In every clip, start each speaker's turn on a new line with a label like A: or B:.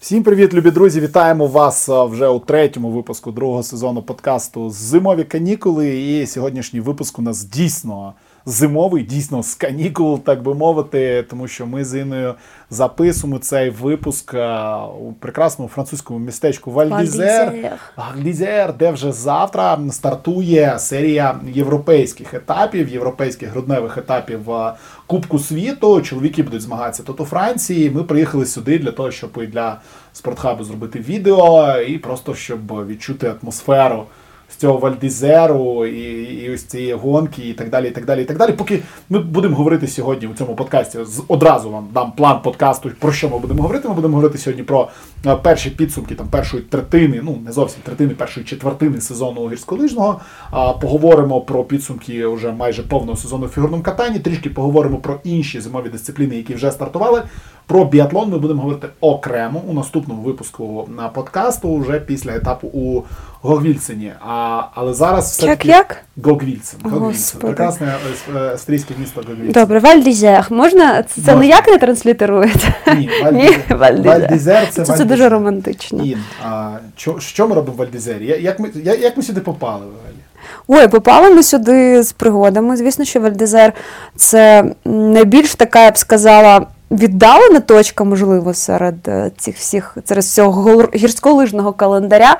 A: Всім привіт, любі друзі! Вітаємо вас вже у третьому випуску другого сезону подкасту Зимові канікули. І сьогоднішній випуск у нас дійсно зимовий, дійсно з канікул, так би мовити, тому що ми з Іною записуємо цей випуск у прекрасному французькому містечку Вальдізер, Вальдізер, де вже завтра стартує серія європейських етапів, європейських грудневих етапів Кубку світу. Чоловіки будуть змагатися тут у Франції. Ми приїхали сюди для того, щоб і для спортхабу зробити відео і просто щоб відчути атмосферу з цього Вальдізеру і і ось цієї гонки, і так далі. і так далі, і так далі. Поки ми будемо говорити сьогодні у цьому подкасті, одразу вам дам план подкасту, про що ми будемо говорити. Ми будемо говорити сьогодні про е, перші підсумки там першої третини, ну не зовсім третини, першої четвертини сезону гірськолижного. А поговоримо про підсумки вже майже повного сезону в фігурному катанні. Трішки поговоримо про інші зимові дисципліни, які вже стартували. Про біатлон ми будемо говорити окремо у наступному випуску на подкасту, вже після етапу у Гогвільцині. А, Але зараз все
B: як як?
A: Гогвільцин. Гогвільцин. Прекрасне е, е, австрійське місто Гогвільцин.
B: Добре, Вальдізер. Можна це Можна. ніяк не транслітеруєте?
A: Ні, Вальдізер.
B: Вальдізер це, це, це дуже романтично.
A: Ін, а, що, що ми робимо в Вальдізері? Як ми, як ми сюди попали?
B: Ой, попали ми сюди з пригодами. Звісно, що Вальдезер це найбільш така, я б сказала віддалена точка, можливо, серед е, цих всіх серед цього гірськолижного календаря.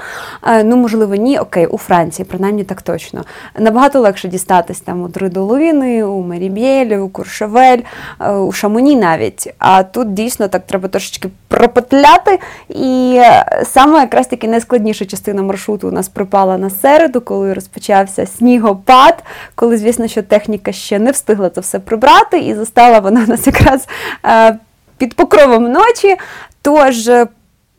B: Е, ну, можливо, ні, окей, у Франції, принаймні так точно. Набагато легше дістатись там у Дридоловини, у Мерібєлі, у Куршевель, е, у Шамоні навіть. А тут дійсно так треба трошечки пропетляти. І саме якраз таки найскладніша частина маршруту у нас припала на середу, коли розпочався снігопад, коли, звісно, що техніка ще не встигла це все прибрати, і застала вона нас якраз під покровом ночі. Тож е,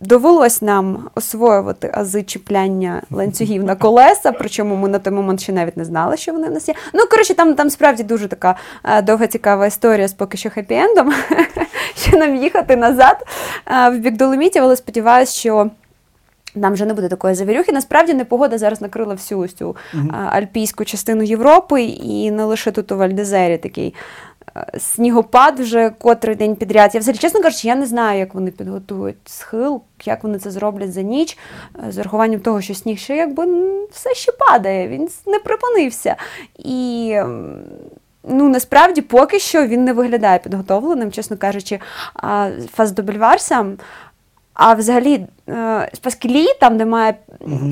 B: довелось нам освоювати ази чіпляння ланцюгів на колеса, причому ми на той момент ще навіть не знали, що вони в нас є. Ну, коротше, там там справді дуже така е, довга цікава історія з поки що хеппі-ендом, що нам їхати назад е, в бік Доломітів, але сподіваюся, що. Нам вже не буде такої завірюхи. Насправді непогода зараз накрила всю ось цю uh альпійську частину Європи, і не лише тут у Вальдезері такий снігопад вже котрий день підряд. Я взагалі, чесно кажучи, я не знаю, як вони підготують схил, як вони це зроблять за ніч, е, з урахуванням того, що сніг ще якби все ще падає, він не припинився. І ну, насправді поки що він не виглядає підготовленим, чесно кажучи, Фас-де-Бельвард. А взагалі, е, Спаскілі, там, де має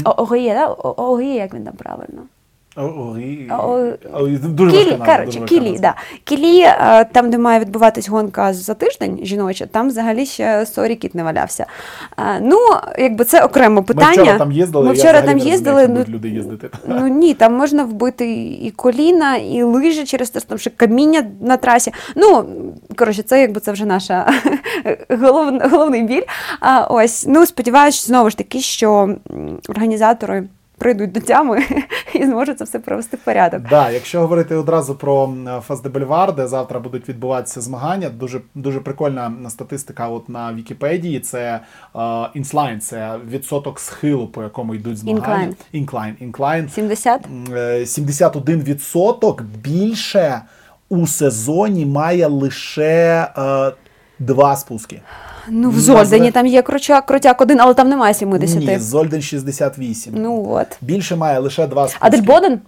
B: Огіє, Огіє, як він там правильно?
A: Дуже
B: Кілі, да. Кілі, е, там, де має відбуватись гонка за тиждень жіноча, там взагалі ще sorry кіт не валявся. Е, ну, якби це окреме питання. Ми
A: вчора там їздили,
B: Ми вчора там їздили.
A: Ну, люди їздити.
B: Ну ні, там можна вбити і коліна, і лижі через те, що там ще каміння на трасі. Ну, коротше, це якби це вже наша голов, головний біль. А, ось, ну, сподіваюся, знову ж таки, що організатори прийдуть до тями і зможуть це все провести в порядок.
A: Да, якщо говорити одразу про Фаздебельвар, де завтра будуть відбуватися змагання, дуже дуже прикольна статистика. От на Вікіпедії це incline, це відсоток схилу, по якому йдуть змагання.
B: Incline.
A: Incline.
B: 70?
A: 71 відсоток більше у сезоні має лише е, два спуски.
B: Ну, в Зольдені там є крутяк, крутяк один, але там немає 70.
A: Ні, Зольден 68.
B: Ну от.
A: Більше має лише два спуски.
B: Адельбоден?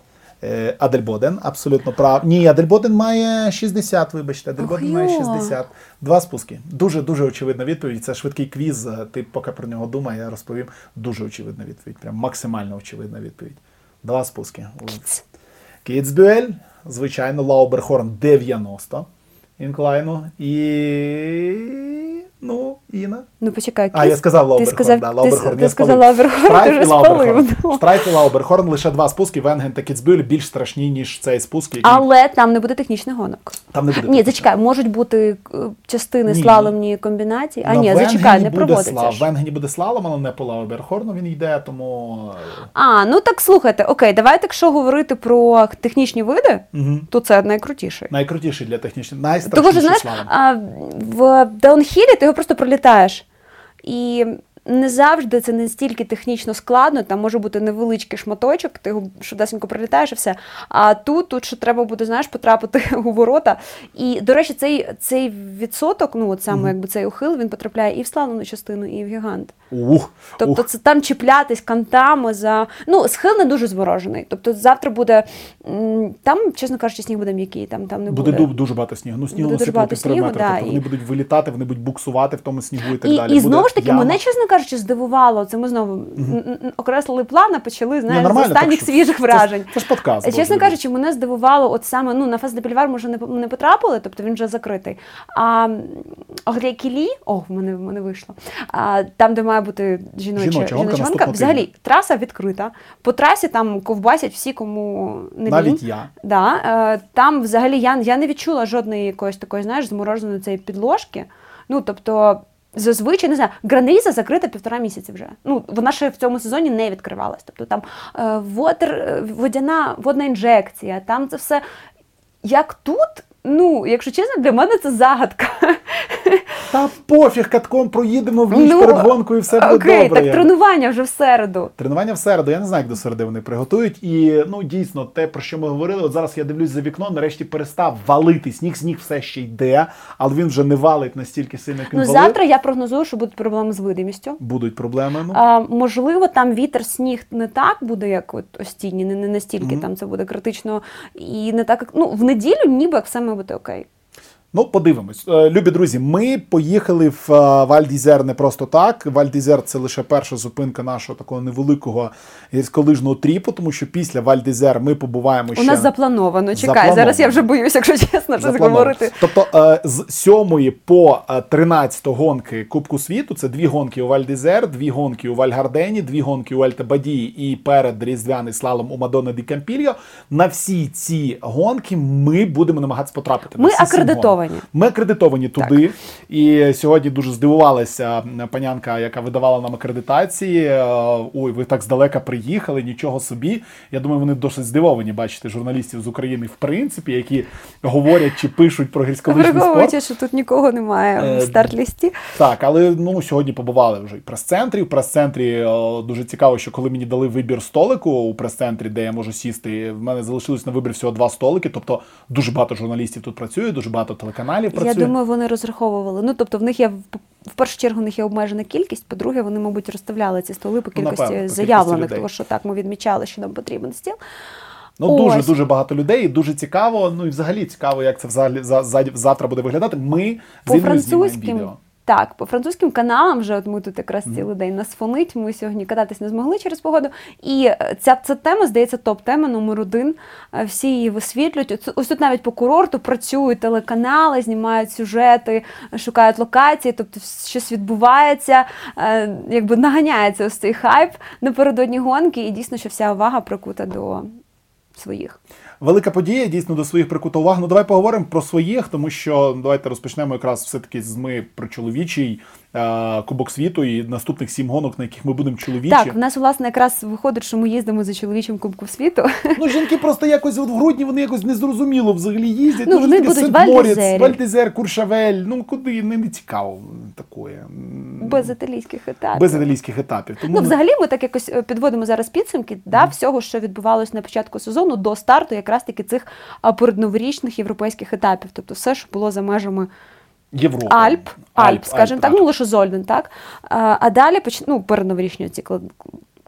A: Е, Адельбоден, абсолютно прав. Ні, Адельбоден має 60, вибачте, Адельбоден Ох, має 60. Два спуски. Дуже-дуже очевидна відповідь. Це швидкий квіз. Ти поки про нього думай, я розповім. Дуже очевидна відповідь. Прям максимально очевидна відповідь. Два спуски. Кіцбюель, звичайно, Лауберхорн 90 incline у. І Ну, Іна.
B: Ну, почекай.
A: А, я сказав Лауберхорн. Ти сказав,
B: да, Лауберхорн. Ти, ти сказав Лауберхорн, ти вже спалив.
A: Штрайф і Лауберхорн лише два спуски, Венген та Кіцбюль більш страшні, ніж цей спуск. Який...
B: Але там не буде технічних гонок.
A: Там не буде.
B: Ні, зачекай, можуть бути е, частини ні. слаломні комбінації. А, ні, зачекай, не проводиться. Слав.
A: Венгені буде слалом, але не по Лауберхорну він йде, тому...
B: А, ну так слухайте, окей, давайте, якщо говорити про технічні види, угу. то це найкрутіший.
A: Найкрутіший для технічних, найстрашніший
B: Того, знаєш, а, в даунхілі ти його просто пролітаєш. І не завжди це настільки технічно складно, там може бути невеличкий шматочок, ти його швидесенько прилітаєш і все. А тут, тут ще треба буде, знаєш, потрапити у ворота. І, до речі, цей, цей відсоток, ну от саме якби цей ухил, він потрапляє і в славну частину, і в гігант.
A: Ух,
B: Тобто
A: ух.
B: це там чіплятись кантами за. Ну, схил не дуже зморожений. Тобто завтра буде. Там, чесно кажучи, сніг буде м'який, там, там не
A: Буде
B: буде.
A: дуже багато снігу. Ну, снігу
B: Буде дуже багато снігу, да,
A: тобто
B: і-
A: вони будуть вилітати, вони будуть буксувати в тому снігу і так
B: І,
A: далі.
B: і знову ж таки,
A: яма.
B: мене, чесно кажучи, здивувало. Це ми знову м, окреслили план, а почали знаєш, з
A: так
B: останніх
A: що
B: свіжих вражень.
A: Це ж подкаст.
B: Чесно кажучи, мене здивувало, от саме ну на фест де Бульвар ми вже не, не потрапили, тобто він вже закритий. А Оглякілі, о, в мене, в мене вийшло. А, там, де має бути жіноча,
A: Жіноча
B: взагалі траса відкрита. По трасі там ковбасять всі, кому не лінь.
A: Навіть я.
B: Да, е, там взагалі я, я не відчула жодної якоїсь такої, знаєш, змороженої цієї підложки. Ну, тобто, зазвичай, не знаю, гранріза закрита півтора місяці вже. Ну, вона ще в цьому сезоні не відкривалась. Тобто там е, е, водяна, водна інжекція, там це все. Як тут, ну, якщо чесно, для мене це загадка.
A: Та пофіг, катком проїдемо в ніч
B: Ну,
A: перед гонкою, і все буде
B: Окей,
A: добре.
B: так тренування вже в середу.
A: Тренування в середу. Я не знаю, як до середи вони приготують. І ну дійсно, те, про що ми говорили, от зараз я дивлюсь за вікно, нарешті перестав валити сніг. Сніг все ще йде, але він вже не валить настільки сильно, як він
B: Ну,
A: валив.
B: завтра я прогнозую, що будуть проблеми з видимістю.
A: Будуть проблеми. Ну.
B: А, можливо, там вітер, сніг не так буде, як от остінні, не, не настільки там це буде критично. І не так, як ну, в неділю ніби як все має бути окей.
A: Ну, подивимось. Е, Любі друзі, ми поїхали в е, Валь-Дізер не просто так. Валь-Дізер – це лише перша зупинка нашого такого невеликого гірськолижного тріпу, тому що після Валь-Дізер ми побуваємо ще...
B: У нас заплановано. Чекай,
A: Заплановано.
B: зараз я вже боюсь, якщо чесно, щось говорити.
A: Тобто е, з 7 по е, 13 гонки Кубку світу це дві гонки у Вальдізер, дві гонки у Вальгардені, дві гонки у Альтабадії і перед різдвяний слалом у Мадонна Ді Кампільо. На всі ці гонки ми будемо намагатися потрапити.
B: Ми акредитовані.
A: Гонок. Ми акредитовані туди. І сьогодні дуже здивувалася панянка, яка видавала нам акредитації. Е, Ой, ви так здалека приїхали, нічого собі. Я думаю, вони досить здивовані бачити журналістів з України, в принципі, які говорять чи пишуть про гірськолижний спорт.
B: Враховуючи, що тут нікого немає
A: Е,
B: в старт-лісті.
A: Так, але ну сьогодні побували вже і прес-центрі. В прес-центрі е, дуже цікаво, що коли мені дали вибір столику у прес-центрі, де я можу сісти, в мене залишилось на вибір всього два столики. Тобто дуже багато журналістів тут працює, дуже багато телеканалів працює.
B: Я думаю, вони розраховували. Ну, тобто, в них є в- першу чергу в них є обмежена кількість. По-друге, вони, мабуть, розставляли ці столи по
A: Ну,
B: кількості
A: напевно,
B: заявлених, тому що так ми відмічали, що нам потрібен стіл.
A: Ну дуже
B: Ось.
A: дуже багато людей, дуже цікаво. Ну і взагалі цікаво, як це взагалі за, за, завтра буде виглядати. Ми
B: По французьким
A: відео.
B: Так, по французьким каналам вже от ми тут якраз цілий день нас фонить. Ми сьогодні кататись не змогли через погоду. І е, ця, ця тема здається топ-тема номер один. Е, Всі її висвітлюють. Ось- Ось тут навіть по курорту працюють телеканали, знімають сюжети, шукають локації, тобто щось відбувається, е, якби наганяється ось цей хайп напередодні гонки, і дійсно, що вся увага прикута до своїх.
A: Велика подія, дійсно до своїх прикута увагу. Ну давай поговоримо про своїх, тому що давайте розпочнемо якраз все-таки з ми про чоловічий Кубок світу і наступних сім гонок, на яких ми будемо чоловічі.
B: Так, в нас власне якраз виходить, що ми їздимо за чоловічим кубком світу.
A: Ну, жінки просто якось от в грудні вони якось незрозуміло взагалі їздять.
B: Ну, вони будуть Вальдезері.
A: Вальдезер, Куршавель. Ну куди не, не цікаво такое.
B: Без італійських етапів.
A: Без італійських етапів. Тому
B: Ну, взагалі, ми так якось е, підводимо зараз підсумки да, всього, що відбувалось на початку сезону до старту якраз таки цих передноворічних європейських етапів. Тобто все, що було за межами
A: Європа.
B: Альп, Альп, скажімо так,
A: так.
B: ну лише Зольден, так. А, далі поч... ну, передноворічні ці кла-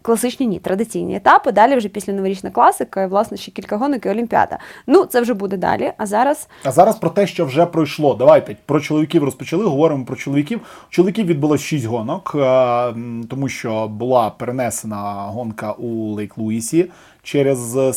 B: класичні ні, традиційні етапи. Далі вже після новорічна класика, і, власне, ще кілька гонок і Олімпіада. Ну, це вже буде далі. А зараз
A: А зараз про те, що вже пройшло. Давайте про чоловіків розпочали. Говоримо про чоловіків. Чоловіків відбулось 6 гонок, е, тому що була перенесена гонка у Лейк Луїсі. Через, е,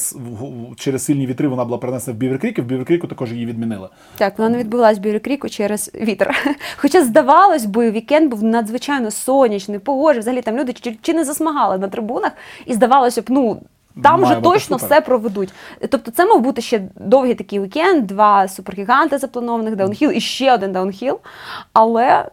A: через сильні вітри вона була перенесена в Біверкрік, і в Біверкріку також її відмінили.
B: Так, вона не відбулась в Бірокріку через вітер. Хоча здавалось би, вікенд був надзвичайно сонячний, погожий. Взагалі там люди чи, чи не засмагали на трибунах, і здавалося б, ну. Там вже точно
A: супер.
B: все проведуть. Тобто, це мав бути ще довгий такий вікенд, два супергіганти запланованих даунхіл і ще один даунхіл. Але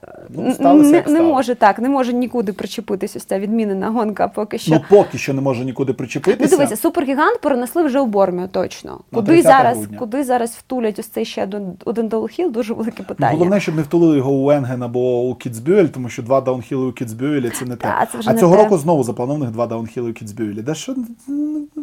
A: Ну,
B: не, не може так, не може нікуди причепитись ось ця відмінена гонка поки що.
A: Ну поки що не може нікуди
B: Ну,
A: причепитися.
B: дивися, супергігант перенесли вже у Борміо, точно.
A: На
B: Куди зараз,
A: грудня.
B: куди зараз втулять ось цей ще один, один даунхіл, дуже велике
A: Ну,
B: питання.
A: головне, щоб не втулили його у Венген або у Кіцбюель, тому що два даунхіли у Кіцбюелі це не те.
B: Та, це
A: а
B: не
A: цього
B: те.
A: року знову запланованих два даунхіли у Кіцбюелі. Да що,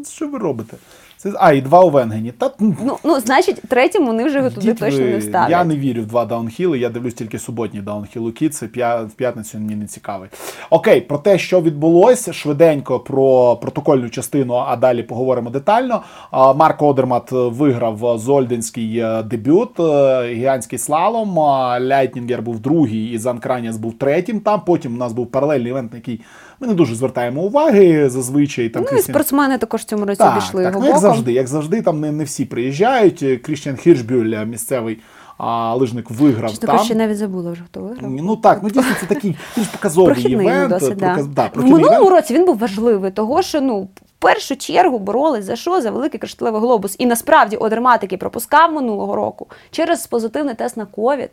A: що ви робите? Це, а, і два у Венгені. Та,
B: Ну, ну, значить, третім вони вже туди точно
A: ви.
B: не вставлять.
A: Я не вірю в два даунхіли, я дивлюсь тільки суботній даунхіл у Кіц, п'я- в п'ятницю мені не цікавий. Окей, про те, що відбулося, швиденько про протокольну частину, а далі поговоримо детально. А, Марк Одермат виграв зольденський е, дебют, е, гігантський слалом. А, Ляйтнінгер був другий і Занкраніс був третім. Там потім у нас був паралельний івент, на який ми не дуже звертаємо уваги зазвичай. Там
B: Ну і спортсмени також в цьому році
A: так,
B: обійшли
A: так,
B: його
A: ну. Завжди, як завжди, там не, не всі приїжджають. Крістіан Хіршбюль, е, місцевий а, лижник, виграв
B: Чесно
A: там.
B: кажучи, навіть забула вже, хто виграв.
A: Ну так, ну дійсно це такий більш показовий
B: Прохідний
A: івент.
B: досить,
A: проказ- да,
B: В минулому
A: івент.
B: році він був важливий, того що ну. В першу чергу боролись за що? За великий кришталевий глобус. І насправді Одермат, який пропускав минулого року через позитивний тест на ковід.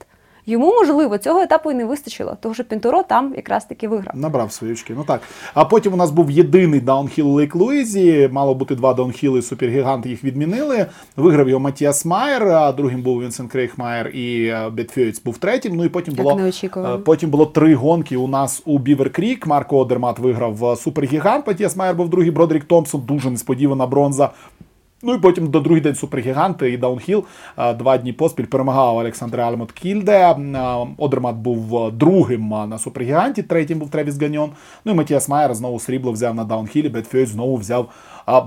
B: Йому можливо цього етапу і не вистачило, тому що Пінтуро там якраз таки виграв.
A: Набрав свої очки. Ну так. А потім у нас був єдиний даунхіл Лейк Луїзі. Мало бути два даунхіли, супергіганти їх відмінили. Виграв його Матіас Майер, а другим був Вінсент Крихмайр і е, Беат Фойц був третім. Ну і потім
B: Як
A: було е, потім було три гонки у нас у Бівер Крік. Марко Одермат виграв е, супергігант. Матіас Майер був другий. Бродерік Томпсон дуже несподівана бронза. Ну і потім до другий день супергіганти і даунхіл два дні поспіль перемагав Олександр Аамодт Кільде. Одермат був другим на супергіганті, третім був Тревіс Ганонг. Ну і Матіас Майер знову срібло взяв на даунхілі, Беат Фойц знову взяв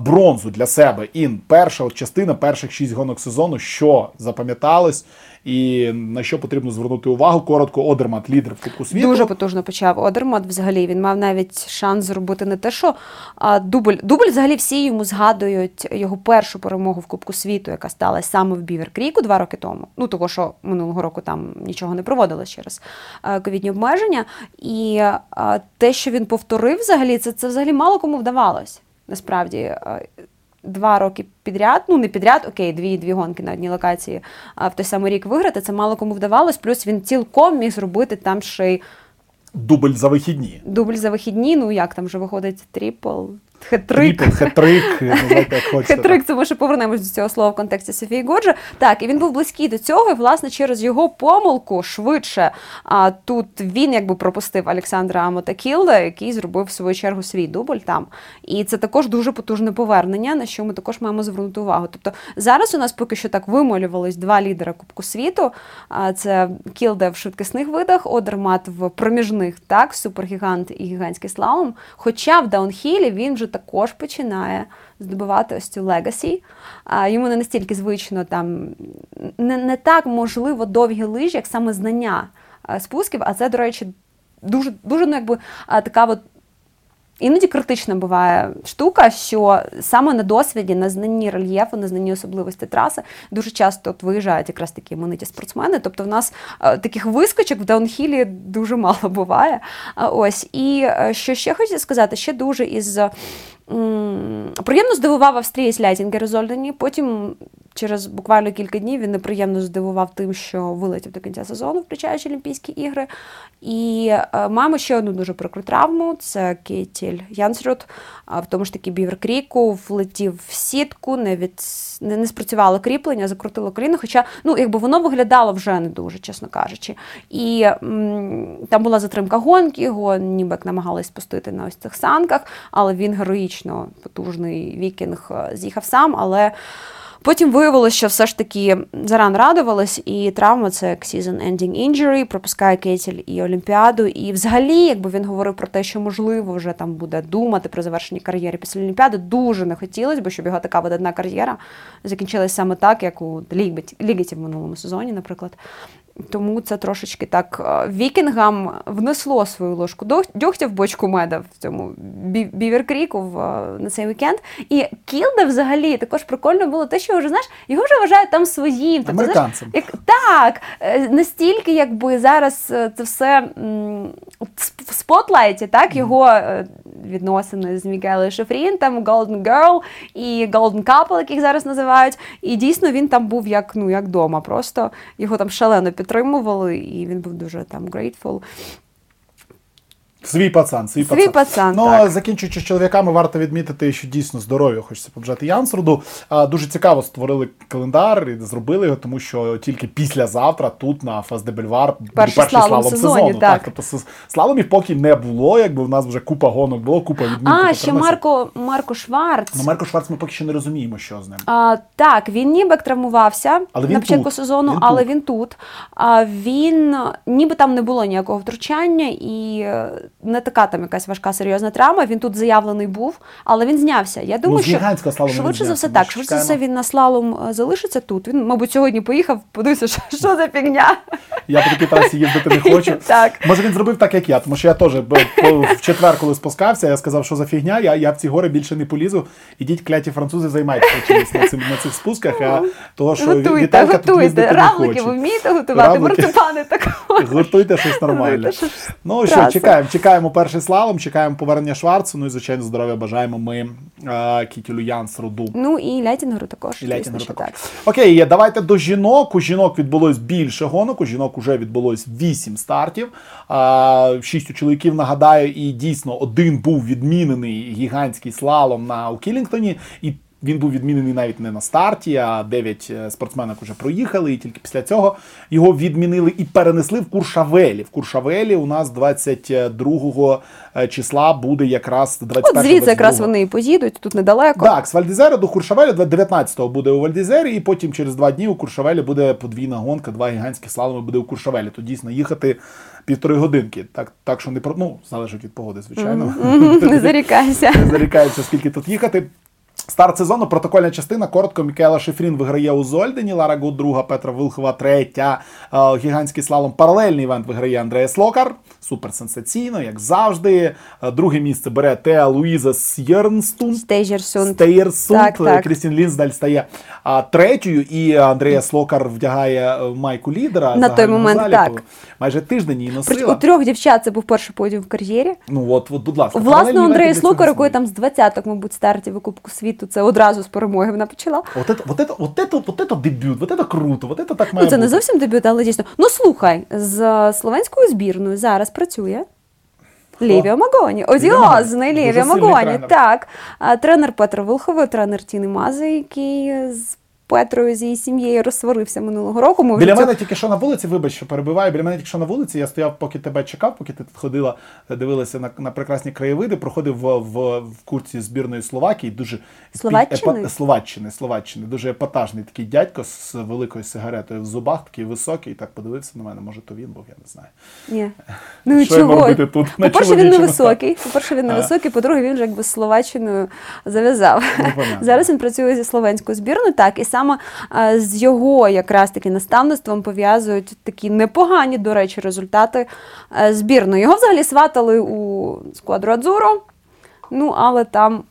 A: бронзу для себе. І перша от частина перших шість гонок сезону, що запам'яталось, і на що потрібно звернути увагу. Коротко, Одермат лідер в Кубку світу.
B: Дуже потужно почав Одермат. Взагалі він мав навіть шанс зробити не те, що а дубль. Дубль взагалі всі йому згадують його першу перемогу в Кубку світу, яка сталася саме в Бівер Кріку два роки тому. Ну того, що минулого року там нічого не проводилось через е, ковідні обмеження. І е, те, що він повторив, взагалі, це, це взагалі мало кому вдавалось. Насправді. Два роки підряд, ну не підряд, окей, дві дві гонки на одній локації а в той самий рік виграти. Це мало кому вдавалось. Плюс він цілком міг зробити там ще й
A: Дубль за вихідні.
B: дубль за вихідні. Ну як там вже виходить трипл,
A: як хочете.
B: Хет-трик, це ми ще повернемось до цього слова в контексті Софії Годжа. Так, і він був близький до цього, і власне через його помилку швидше. А тут він якби пропустив Олександра Аамодта Кільде, який зробив в свою чергу свій дубль там. І це також дуже потужне повернення, на що ми також маємо звернути увагу. Тобто зараз у нас поки що так вималювались два лідера Кубку світу. А це Кілде в швидкісних видах, Одермат в проміжних, так, супергігант і гігантський слалом. Хоча в даунхілі він вже також починає здобувати ось цю legacy. Йому не настільки звично там не, не так можливо довгі лижі, як саме знання спусків. А це, до речі, дуже дуже ну, якби така от. Іноді критична буває штука, що саме на досвіді, на знанні рельєфу, на знанні особливостей траси дуже часто от виїжджають якраз такі імениті спортсмени. Тобто в нас е, таких вискочок в даунхілі дуже мало буває. Ось і е, що ще хочу сказати, ще дуже із приємно здивував австрієць Ляйтінгер Зольдені. Потім через буквально кілька днів він неприємно здивував тим, що вилетів до кінця сезону, включаючи Олімпійські ігри. І е, маємо ще одну дуже прикру травму: це К'єтіль Янсруд. В тому ж таки Бівер Кріку влетів в сітку, не від не, не спрацювало кріплення, закрутило коліно. Хоча ну якби воно виглядало вже не дуже, чесно кажучи. І м, там була затримка гонки, його ніби як намагались спустити на ось цих санках, але він героїчно потужний вікінг е, з'їхав сам. Але Потім виявилося, що все ж таки заран радувалась, і травма це як season-ending injury, пропускає Кетіль і Олімпіаду. І взагалі, якби він говорив про те, що можливо вже там буде думати про завершення кар'єри після Олімпіади, дуже не хотілося, бо щоб його така видатна кар'єра закінчилась саме так, як у Лігбіті в минулому сезоні, наприклад. Тому це трошечки так е, вікінгам внесло свою ложку дьогтя в бочку меда в цьому бі- Біверкріку в, е, на цей вікенд. І Кілда взагалі також прикольно було те, що вже знаєш, його вже вважають там своїм. Тобто, знаєш, як, так, е, настільки якби зараз це все в спотлайті, так, його відносини з Мікелою Шефрін, там Golden Girl і Golden Couple, яких зараз називають. І дійсно він там був як ну як дома. Просто його там шалено підтримували, і він був дуже там grateful.
A: Свій пацан, свій,
B: Свій пацан,
A: Ну,
B: так.
A: закінчуючи з чоловіками, варто відмітити, що дійсно здоров'я хочеться побажати Янсруду. А, Дуже цікаво створили календар і зробили його, тому що тільки післязавтра тут на Фаздебельвар
B: Перший
A: перший
B: слалом
A: слалом
B: в сезоні,
A: сезону.
B: так.
A: Тобто с- слаломів поки не було, якби в нас вже купа гонок було, купа відмінків.
B: А, ще Марко Марко Шварц.
A: Ну, Марко Шварц ми поки що не розуміємо, що з ним.
B: А, так, він ніби травмувався
A: Але він
B: на початку
A: тут.
B: сезону,
A: Він
B: але
A: тут.
B: він тут. А, він ніби там не було ніякого втручання, і не така там якась важка серйозна травма. Він тут заявлений був, але він знявся. Я думаю,
A: Ну,
B: що швидше за все так. Швидше за все він на слалом е, залишиться тут. Він, мабуть, сьогодні поїхав, подивився, що, що за фігня.
A: Я по такій трасі їздити не хочу.
B: Так.
A: Може він зробив так, як я, тому що я теж в четвер, коли спускався, я сказав, що за фігня, я, я в ці гори більше не полізу. Ідіть, кляті французи, займайтеся чимось на, на цих спусках. А того, що
B: Готуйте,
A: Віталька
B: готуйте.
A: не
B: Равлики ви вмієте готувати, марципани також.
A: Готуйте щось нормальне. Ну що,
B: красе.
A: чекаємо, чекаємо перший слалом, чекаємо повернення Шварцу. Ну і звичайно, здоров'я бажаємо ми е, Кітілю Янс Руду.
B: Ну і Лятінгеру також.
A: І Лятінгеру також.
B: так.
A: Окей, давайте до жінок. У жінок відбулось більше гонок. У жінок вже відбулось 8 стартів. А, Шість у чоловіків нагадаю, і дійсно один був відмінений гігантський слалом на у Кілінгтоні. І він був відмінений навіть не на старті, а 9 спортсменок вже проїхали, і тільки після цього його відмінили і перенесли в Куршавелі. В Куршавелі у нас 22 числа буде якраз 21
B: От звідси якраз вони і поїдуть, тут недалеко.
A: Так, з Вальдізера до Куршавеля 19-го буде у Вальдізері, і потім через два дні у Куршавелі буде подвійна гонка, два гігантські слаломи буде у Куршавелі. Тут дійсно їхати півтори годинки. Так, так що не про ну, залежить від погоди, звичайно.
B: Не зарікайся.
A: Не зарікаються, скільки тут їхати. Старт сезону, протокольна частина. Коротко, Мікаела Шифрін виграє у Зольдені, Лара Гут друга, Петра Влхова третя. Е, Гігантський слалом. Паралельний івент виграє Андрея Локар Супер сенсаційно, як завжди. Е, Друге місце бере Теа Луїза Сєрнстун.
B: Стейджерсунд.
A: Стейерсунд.
B: Так, так.
A: Крістін Лінсдаль стає а, третьою, і Андреас Локар вдягає е, майку лідера.
B: На той
A: загального
B: момент,
A: заліку.
B: так.
A: Майже тиждень її
B: При-
A: носила.
B: У трьох дівчат це був перший подіум в кар'єрі.
A: Ну от, от, будь ласка.
B: Власне,
A: паралельні
B: Андрея
A: івенти для
B: Слокар,
A: цього
B: якої
A: існують.
B: там з 20 мабуть, стартів у Кубку світу, це одразу з перемоги вона почала.
A: Вот это, вот это, вот это, вот это дебют, вот это круто, вот это так має
B: Ну, це не
A: бути.
B: зовсім дебют, але дійсно. Ну слухай, з словенською збірною зараз працює. Лівіо Магоні, одіозний Лівіо Магоні. Так. Тренер Петра Вилхова, тренер Тіни Мази, який з Петрою з її сім'єю розсварився минулого року. Ми
A: Біля мене тільки що на вулиці, вибач, що перебиваю. Біля мене тільки що на вулиці. Я стояв, поки тебе чекав, поки ти тут ходила, дивилася на, на прекрасні краєвиди. Проходив в, в, в курці збірної Словакії. Дуже
B: Словаччини?
A: епа- Словаччини, Словаччини. Дуже епатажний такий дядько з великою сигаретою в зубах, такий високий. Так подивився на мене. Може, то він був, я не знаю.
B: Ні. Ну
A: Що
B: чого?
A: робити тут,
B: По-перше, він не високий. По-перше, він не високий, по-друге, він вже якби з Словаччиною зав'язав. Зараз він працює зі словенською збірною, так, і саме е, з його якраз таки наставництвом пов'язують такі непогані, до речі, результати е, збірної. Його взагалі сватали у сквадру Адзуро. Ну, але там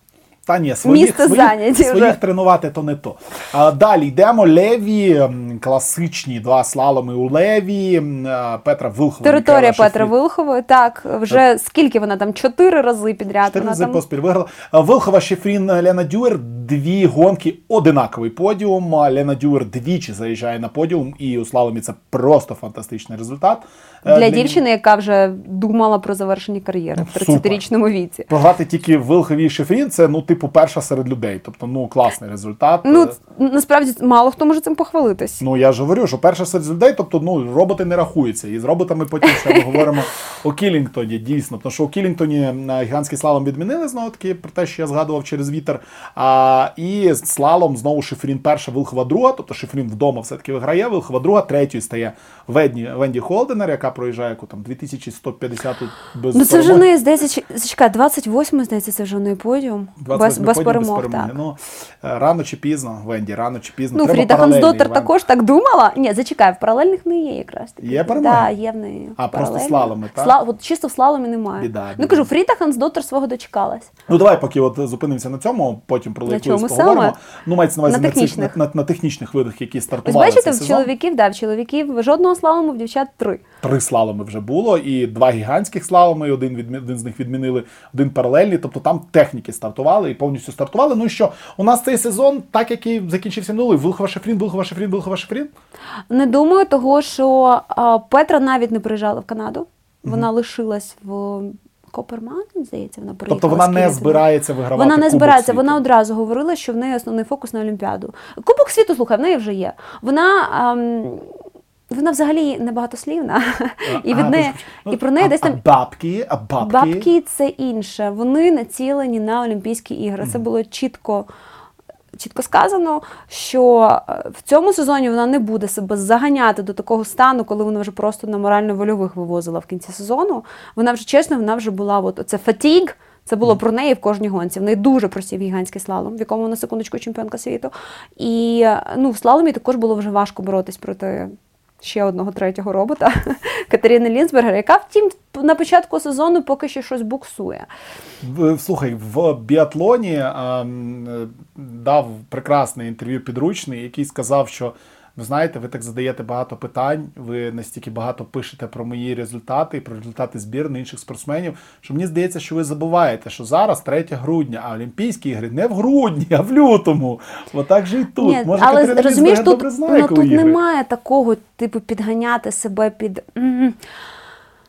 A: Та ні, своїх, своїх, своїх тренувати то не то. А, далі йдемо. Леві, класичні два слаломи у Леві. Петра Вилхова.
B: територія Петра Вилхової, так, вже скільки вона там? Чотири рази підряд.
A: Чотири рази
B: там...
A: поспіль виграла. Вилхова, Шефрін, Лена Дюер. Дві гонки, одинаковий подіум. Лена Дюер двічі заїжджає на подіум, і у слаломі це просто фантастичний результат. Е,
B: Для дівчини, яка вже думала про завершення кар'єри в 30-річному віці.
A: Програти тільки Вилхові і Шефрін, це ну, типу, перша серед людей. Тобто, ну, класний результат.
B: Ну,
A: Е,
B: насправді мало хто може цим похвалитись.
A: Ну я ж говорю, що перша серед людей, тобто ну роботи не рахуються. І з роботами потім ще ми говоримо у Кілінгтоні. Дійсно, тому що у Кілінгтоні е, гігантський слалом відмінили знову таки про те, що я згадував через вітер. А, і слалом знову Шифрін перша, Вилхова друга. Тобто Шифрін вдома все-таки виграє. Вилхова друга, третьою стає Венді, Венді Холденер, яка проїжджає яку там 2150 без
B: Ну це вже не здається, зачекай, 28 здається, це вже не подіум.
A: 28
B: без перемог,
A: без перемоги.
B: так.
A: Ну, е, рано чи пізно, Венді, рано чи пізно.
B: Ну,
A: Треба
B: Фріда Хансдотер також так думала. Ні, зачекай, в паралельних не є якраз. таки.
A: Є перемоги?
B: Да, є в неї.
A: А, просто слаломи, так?
B: Сла... От чисто в слаломі немає.
A: Біда,
B: Ну кажу, Фріда Хансдотер свого дочекалась.
A: Ну давай, поки от зупинимося на цьому, потім про
B: На
A: поговоримо.
B: саме?
A: Ну, мається на увазі
B: На
A: на,
B: технічних.
A: на, на, на технічних видах, які
B: Ось
A: стартували
B: бачите, в чоловіків, да, в чоловіків жодного слалому, в дівчат три.
A: Три слаломи вже було, і два гігантських слаломи, один, відмі... один з них відмінили, один паралельний. Тобто там техніки стартували і повністю стартували. Ну і що, у нас цей сезон, так як і закінчився минулий, Вилхова Шефрін, Вилхова Шефрін, Вилхова Шефрін.
B: Не думаю, того, що а, Петра навіть не приїжджала в Канаду. Вона лишилась в Копермаген, здається, вона приїхала.
A: Тобто вона не збирається вигравати.
B: Вона не
A: Кубок
B: збирається,
A: світу.
B: вона одразу говорила, що в неї основний фокус на Олімпіаду. Кубок світу, слухай, в неї вже є. Вона. ем, вона взагалі небагатослівна, і від неї,
A: ну,
B: і про неї десь там
A: бабки, а бабки.
B: бабки це інше. Вони націлені на Олімпійські ігри. Це було чітко. Чітко сказано, що е, в цьому сезоні вона не буде себе заганяти до такого стану, коли вона вже просто на морально-вольових вивозила в кінці сезону. Вона вже чесно, вона вже була от оце фатіг. Це було про неї в кожній гонці. В неї дуже просів гігантський слалом, в якому на секундочку чемпіонка світу. І е, ну, в слаломі також було вже важко боротись проти ще одного третього робота Катерини Лінсбергер, яка втім на початку сезону поки що щось буксує.
A: Слухай, в біатлоні е, дав прекрасне інтерв'ю підручний, який сказав, що ви знаєте, ви так задаєте багато питань, ви настільки багато пишете про мої результати і про результати збірної інших спортсменів, що мені здається, що ви забуваєте, що зараз 3 грудня, а Олімпійські ігри не в грудні, а в лютому. Отак же і тут.
B: Ні,
A: Може,
B: але
A: Катерина
B: розумієш, тут,
A: добре знає,
B: ну,
A: коли
B: тут
A: ігри.
B: немає такого, типу, підганяти себе під.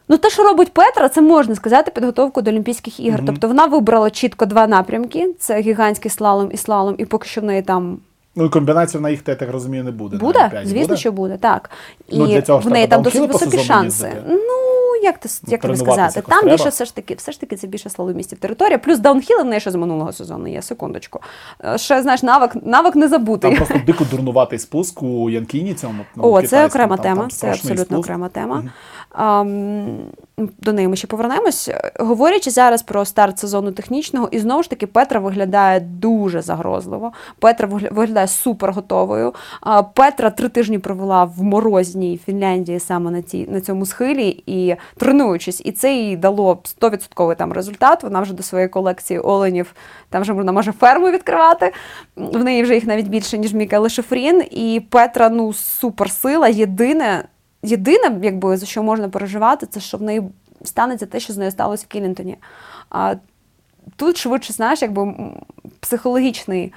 B: Ну, те, що робить Петра, це можна сказати підготовку до Олімпійських ігор.
A: Мгм.
B: Тобто вона вибрала чітко два напрямки: це гігантський слалом і слалом, і поки що в неї там
A: Ну і комбінація на їх, я так розумію, не буде.
B: буде.
A: Олімпіаді.
B: Звісно,
A: буде?
B: що буде, так. І
A: Ну, для цього
B: в неї там досить високі шанси.
A: їздити.
B: Ну, як, ти, як тобі сказати? Там
A: треба?
B: більше все ж таки, все ж таки це більше слаломістів територія. Плюс даунхіли в неї ще з минулого сезону є, секундочку. Е, Ще, знаєш, навик, навик не забутий.
A: Там просто дико дурнуватий спуск у Янкіні цьому. ну,
B: О, це окрема
A: там-
B: тема,
A: там
B: це абсолютно
A: спуск.
B: окрема тема. Ам, до неї ми ще повернемось. Говорячи зараз про старт сезону технічного, і знову ж таки Петра виглядає дуже загрозливо. Петра вигля- виглядає супер готовою. Петра три тижні провела в морозній Фінляндії саме на, цій, на цьому схилі і тренуючись, і це їй дало 100% там результат. Вона вже до своєї колекції оленів там вже вона може ферму відкривати. В неї вже їх навіть більше, ніж Мікеле Шефрін. І Петра ну суперсила. Єдине, єдине, якби за що можна переживати, це що в неї станеться те, що з нею сталося в Кілінтоні. А тут швидше, знаєш, якби психологічний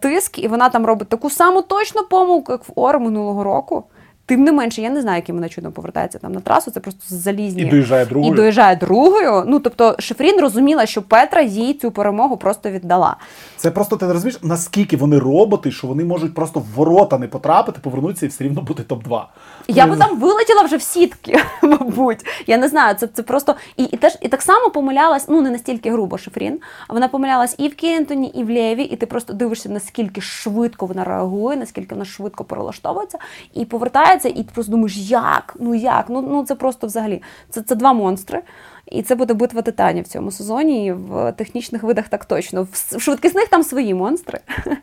B: тиск, і вона там робить таку саму точну помилку, як в Ор минулого року. Тим не менше, я не знаю, яким вона чудом повертається там на трасу. Це просто залізні
A: І доїжджає другою.
B: і доїжджає другою. Ну тобто Шефрін розуміла, що Петра їй цю перемогу просто віддала.
A: Це просто ти не розумієш, наскільки вони роботи, що вони можуть просто в ворота не потрапити, повернутися і все рівно бути топ-2.
B: Я би там вилетіла вже в сітки, мабуть. Я не знаю, це, це просто і, і теж і так само помилялась, ну не настільки грубо Шефрін, а вона помилялась і в Кентоні, і в Лєві, і ти просто дивишся, наскільки швидко вона реагує, наскільки вона швидко перелаштовується і повертається, і ти просто думаєш, як? Ну як? Ну, ну це просто взагалі. Це, це два монстри. І це буде битва титанів в цьому сезоні. І в технічних видах так точно. В швидкісних там свої монстри.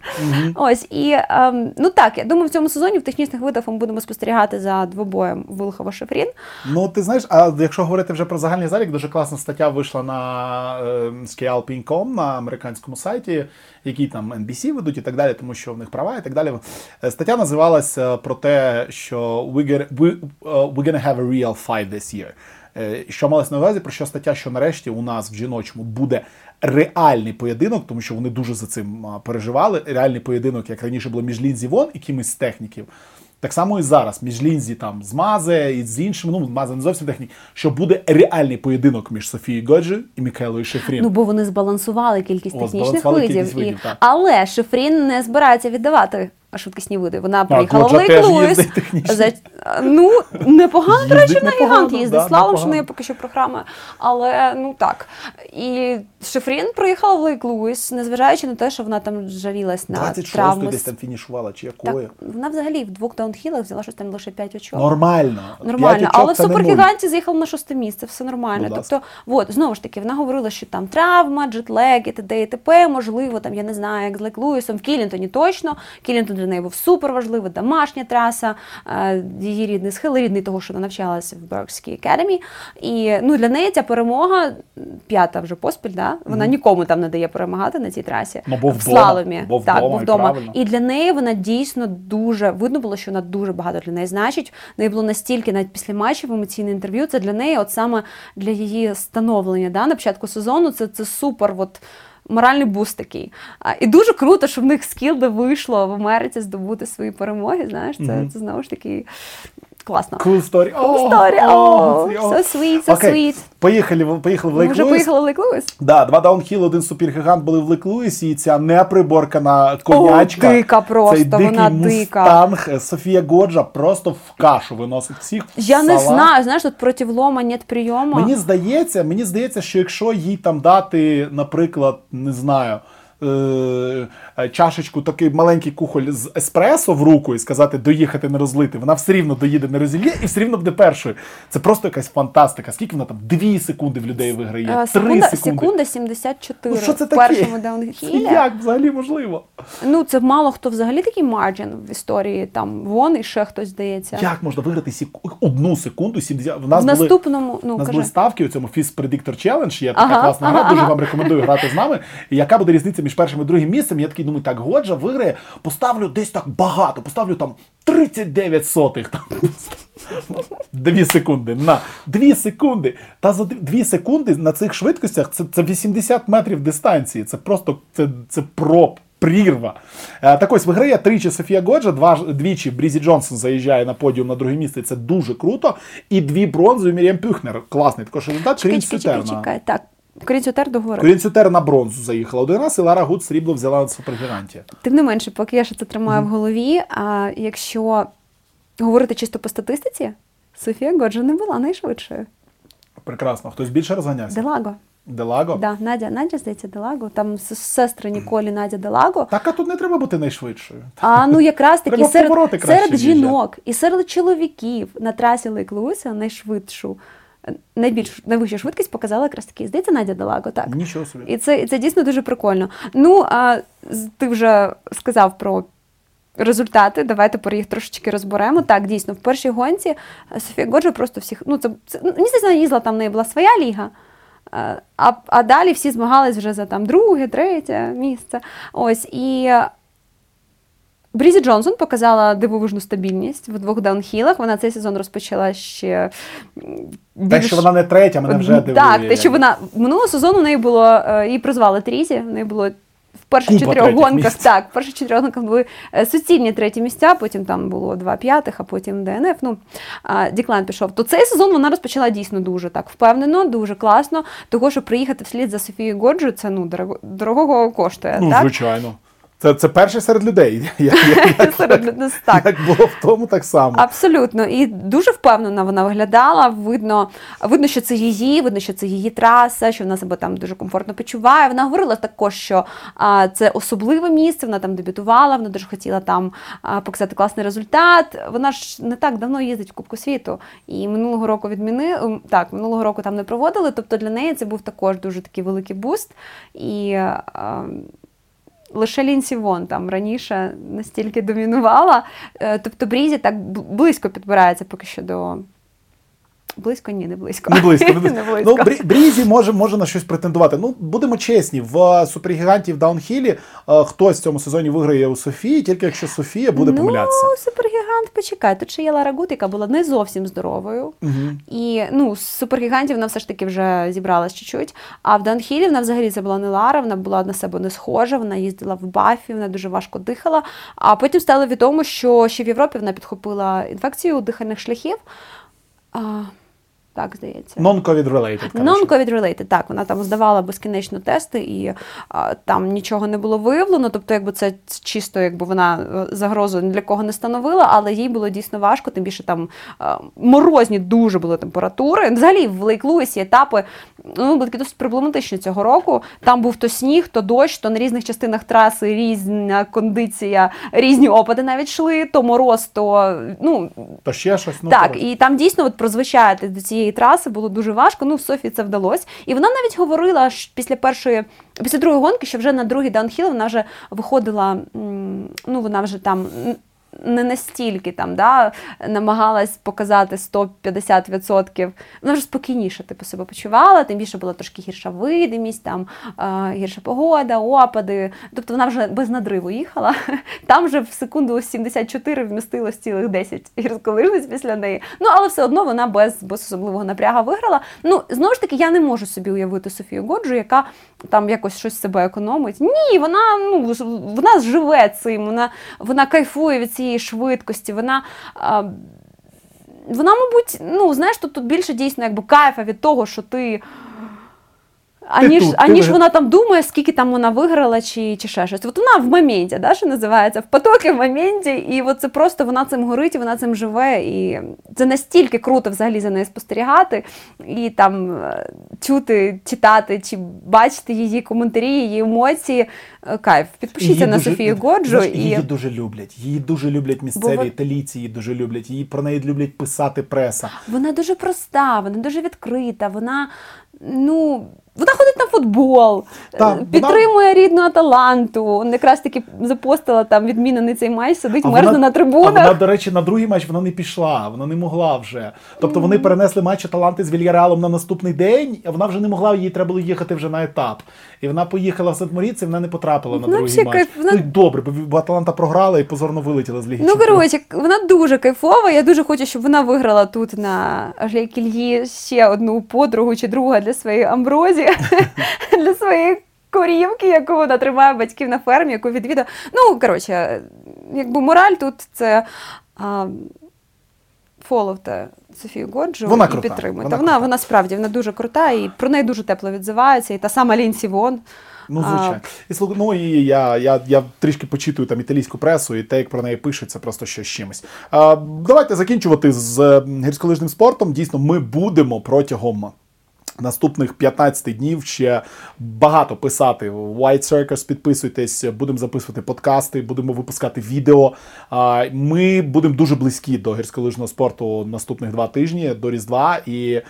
B: Ось і ем, ну так, я думаю, в цьому сезоні в технічних видах ми будемо спостерігати за двобоєм Вилхова Шефрін.
A: Ну, ти знаєш, а якщо говорити вже про загальний залік, дуже класна стаття вийшла на е, skialpin.com, на американському сайті, який там NBC ведуть і так далі, тому що в них права і так далі. Е, Стаття називалася про те, що we get, we, uh, we're gonna have a real fight this year. Е, Що малось на увазі, про що стаття, що нарешті у нас в жіночому буде реальний поєдинок, тому що вони дуже за цим переживали. Реальний поєдинок, як раніше було між Лінзі Вон і кимось з техніків. Так само і зараз між Лінзі там з Мазе і з іншими, ну Мазе не зовсім технік, що буде реальний поєдинок між Софією Годжі і Мікелою Шефрін.
B: Ну бо вони збалансували кількість
A: О,
B: технічних
A: збалансували
B: видів.
A: кількість
B: і...
A: видів, так.
B: Але Шефрін не збирається віддавати швидкісні види. Вона
A: А,
B: приїхала в Лейк Луїс. За, ну, непогано, до речі, на гігант їздить.
A: да,
B: Слалом, що неї поки що програми. Але ну так. І Шифрін приїхала в Лейк Луїс, незважаючи на те, що вона там жалілась на
A: 26
B: травми.
A: десь там фінішувала, чи
B: Так, вона взагалі в двох даунхілах взяла щось там лише 5 очок.
A: Нормально.
B: Нормально,
A: очок
B: але в супергіганті заїхала на шосте місце, все нормально.
A: Ласка.
B: Тобто, от, знову ж таки, вона говорила, що там травма, джетлег і т.д. і т.п. Можливо, там, я не знаю, як з Лек Луїсом, в Кілінтоні точно. Кілінтон для неї був супер важливий, домашня траса, е, її рідний схил, рідний того, що вона навчалася в Беркській Academy. І ну, для неї ця перемога, п'ята вже поспіль, да? вона нікому там не дає перемагати на цій трасі.
A: Ну, бо
B: в слаломі.
A: бо
B: так,
A: вдома, і
B: вдома.
A: правильно.
B: І для неї вона дійсно дуже видно було, що вона дуже багато для неї значить. В неї було настільки, навіть після матчів емоційне інтерв'ю. Це для неї, от саме для її становлення да, на початку сезону. Це, це супер. От, Моральний boost такий. А, і дуже круто, що в них з Кільде вийшло в Америці здобути свої перемоги. Знаєш, це, це знову ж таки класно.
A: Cool story.
B: Cool story.
A: О,
B: Oh,
A: ці-
B: so sweet, so
A: Окей.
B: sweet.
A: Поїхали, в- поїхали в
B: Ми
A: Лейк
B: вже поїхали в Лейк Луїс.
A: Да, два даунхіл, один супергігант були в Лейк Луїсі, і ця неприборкана конячка.
B: О, дика просто,
A: цей дикий
B: вона дика.
A: мустанг, е, Софія Годжа просто в кашу виносить всіх. в
B: Я не знаю, знаєш, тут против лома нет приёма.
A: Мені здається, мені здається, що якщо їй там дати, наприклад, не знаю. е, Чашечку, такий маленький кухоль з еспресо в руку і сказати доїхати не розлити, вона все рівно доїде не розілє і все рівно буде першою. Це просто якась фантастика. Скільки вона там? Дві секунди в людей виграє,
B: Е,
A: три секунди.
B: секунда 74
A: Ну що це
B: в першому даунхілі.
A: як взагалі можливо?
B: Ну, це мало хто взагалі такий марджин в історії. Там вон і ще хтось здається.
A: Як можна виграти сек- одну секунду? 70... В нас
B: в
A: були
B: ну
A: нас
B: кажи.
A: були ставки у цьому Fizz Predictor Challenge, є така
B: Ага,
A: класна
B: ага,
A: гра, дуже
B: ага.
A: вам рекомендую грати з нами. І яка буде різниця між першим і другим місцем? Я такий думаю, так, Годжа виграє, поставлю десь так багато, поставлю там 39 сотих. Там. Дві секунди. На дві секунди. Та за дві- дві секунди на цих швидкостях це, це 80 метрів дистанції. Це просто це, це проб. Прірва. Е, Так ось виграє тричі Софія Годжа, два, двічі Брізі Джонсон заїжджає на подіум на друге місце. Це дуже круто. І дві бронзи у Мір'ям Пюхнер. Класний також результат.
B: Чекай, чекай, чекай, чекай. Так, Корін Сютер договорив.
A: Корін Сютер на бронзу заїхала один раз, і Лара Гуд срібло взяла на супергіганті.
B: Тим не менше, поки я ще це тримаю в голові, а якщо говорити чисто по статистиці, Софія Годжа не була найшвидшою.
A: Прекрасно. Хтось більше розганявся?
B: Делаго.
A: Делаго?
B: Да, Надя, Надя, здається, Делаго. Там сестри Ніколі Надя Делаго.
A: Так, а тут не треба бути найшвидшою.
B: А ну якраз таки серед, серед жінок і серед чоловіків на трасі Лейк Луїса найшвидшу, найбільш найвищу швидкість показала якраз таки, здається, Надя Делаго, так.
A: Нічого собі.
B: І це, і це дійсно дуже прикольно. Ну, а ти вже сказав про результати. Давайте про їх трошечки розберемо. Так, дійсно, в першій гонці е, Софія Годжа просто всіх. Ну, це, це ну, вона їздила, там в неї була своя ліга. Е, А, а далі всі змагались вже за там друге, третє місце. Ось і. Брізі Джонсон показала дивовижну стабільність в двох даунхілах. Вона цей сезон розпочала ще більш-
A: що вона не третя, мене вже дивує.
B: так, те, що вона минулого сезону в неї було е, її прозвали Трізі. В неї було в перших чотирьох гонках. Так, в перших чотирьох гонках були е, суцільні треті місця, потім там було два п'ятих, а потім ДНФ. Ну а, Діклайн пішов. То цей сезон вона розпочала дійсно дуже так впевнено, дуже класно. Того, що приїхати вслід за Софією Годжу, це ну дорого, дорогого коштує.
A: Ну,
B: так?
A: звичайно. Це, це перший серед людей. Як, як,
B: Серед нас так.
A: як було в тому, так само.
B: Абсолютно, і дуже впевнено вона виглядала. Видно, видно, що це її, видно, що це її траса, що вона себе там дуже комфортно почуває. Вона говорила також, що а, це особливе місце. Вона там дебютувала, вона дуже хотіла там а, показати класний результат. Вона ж не так давно їздить в Кубку світу. І минулого року відмінили. Так, минулого року там не проводили. Тобто для неї це був також дуже такий великий буст. І а, Лише Лінсі Вон там раніше настільки домінувала. Е, Тобто Брізі так бл- близько підбирається поки що до. Близько, ні, не близько.
A: Не близько. Не близько.
B: Не близько.
A: Ну, Брі- Брізі може, може на щось претендувати. Ну, будемо чесні, в е, супергіганті в Даунхілі е, хтось в цьому сезоні виграє у Софії, тільки якщо Софія буде помилятися.
B: Ну, супергігант, почекай. Тут ще є Лара Гут, яка була не зовсім здоровою.
A: Мгм.
B: І ну, з супергігантів вона все ж таки вже зібралась чуть-чуть. А в Даунхілі вона взагалі це була не Лара, вона була на себе не схожа, вона їздила в бафі, вона дуже важко дихала. А потім стало відомо, що ще в Європі вона підхопила інфекцію дихальних шляхів. А, Так, здається.
A: Non-COVID related.
B: Non-COVID related, так, вона там здавала безкінечно тести, і а, там нічого не було виявлено. Тобто, якби це чисто, якби вона е, загрозу ні для кого не становила, але їй було дійсно важко, тим більше там а, морозні дуже були температури. Взагалі в Лейк Луісі етапи ну, були такі досить проблематичні цього року. Там був то сніг, то дощ, то на різних частинах траси різна кондиція, різні опади навіть йшли, то мороз, то ну
A: То ще щось. Ну,
B: так, і там дійсно от прозвичаєти до цієї траси було дуже важко. Ну, в Софії це вдалося. І вона навіть говорила що після першої, після другої гонки, що вже на другий даунхіл вона вже виходила, ну вона вже там. Не настільки там, да, намагалась показати 150%. Вона вже спокійніше типу, себе почувала, тим більше була трошки гірша видимість, там, е, гірша погода, опади. Тобто вона вже без надриву їхала. Там вже в секунду 74 вмістилось цілих 10 гірськолижниць після неї. Ну, але все одно вона без, без особливого напряга виграла. Ну, знову ж таки, я не можу собі уявити Софію Годжу, яка там якось щось себе економить. Ні, вона ну, вона живе цим, вона, вона кайфує від цієї швидкості, вона. А, вона, мабуть, ну знаєш, тут, тут більше дійсно якби кайфа від того, що ти. Аніж,
A: тут,
B: аніж
A: ви-
B: вона там думає, скільки там вона виграла, чи, чи ще щось. От вона в моменті, да, що називається, в потокі в моменті, і от це просто вона цим горить, і вона цим живе. І це настільки круто взагалі за нею спостерігати, і там е, чути, читати, чи бачити її коментарі, її емоції. Е, Кайф. Підпишіться
A: Її
B: на
A: дуже-
B: Софію Годжу.
A: знаєш,
B: І...
A: Її дуже люблять. Її дуже люблять місцеві
B: Бо
A: італійці, її дуже люблять. Її про неї люблять писати преса.
B: Вона дуже проста, вона дуже відкрита, вона ну. Вона ходить на футбол,
A: Так,
B: е,
A: вона-
B: підтримує рідну Аталанту. Якраз таки запостила там відмінений цей матч, сидить,
A: А
B: мерзне
A: вона-
B: на
A: А
B: трибунах.
A: вона, до речі, на другий матч вона не пішла, вона не могла вже. Тобто вони перенесли матч Аталанти з Вільяреалом на наступний день, а вона вже не могла, їй треба було їхати вже на етап. І вона поїхала в Сент-Моріц, і вона не потрапила на
B: Вона
A: другий матч.
B: кайф- вона-
A: Ну добре, бо- Аталанта програла і позорно вилетіла з Ліги
B: Ну, коротше, вона дуже кайфова. Я дуже хочу, щоб вона виграла тут на Жлейкільї ще одну подругу чи друга для своєї Для своєї корівки, яку вона тримає батьків на фермі, яку відвідав. Ну, коротше, якби мораль тут це. А, Фоловте Софію Годжу
A: Вона
B: і
A: крута,
B: підтримуйте.
A: вона
B: Вона, вона, справді вона дуже крута і про неї дуже тепло відзивається. І та сама Лінсі Вон.
A: Ну, звичайно. І ну і я, я, я трішки почитую там італійську пресу, і те, як про неї пишуть, це просто щось з чимось. А, давайте закінчувати з гірськолижним спортом. Дійсно, ми будемо протягом. Наступних 15 днів ще багато писати. White Circus, підписуйтесь, будемо записувати подкасти, будемо випускати відео. Ми будемо дуже близькі до гірськолижного спорту наступних два тижні до Різдва. І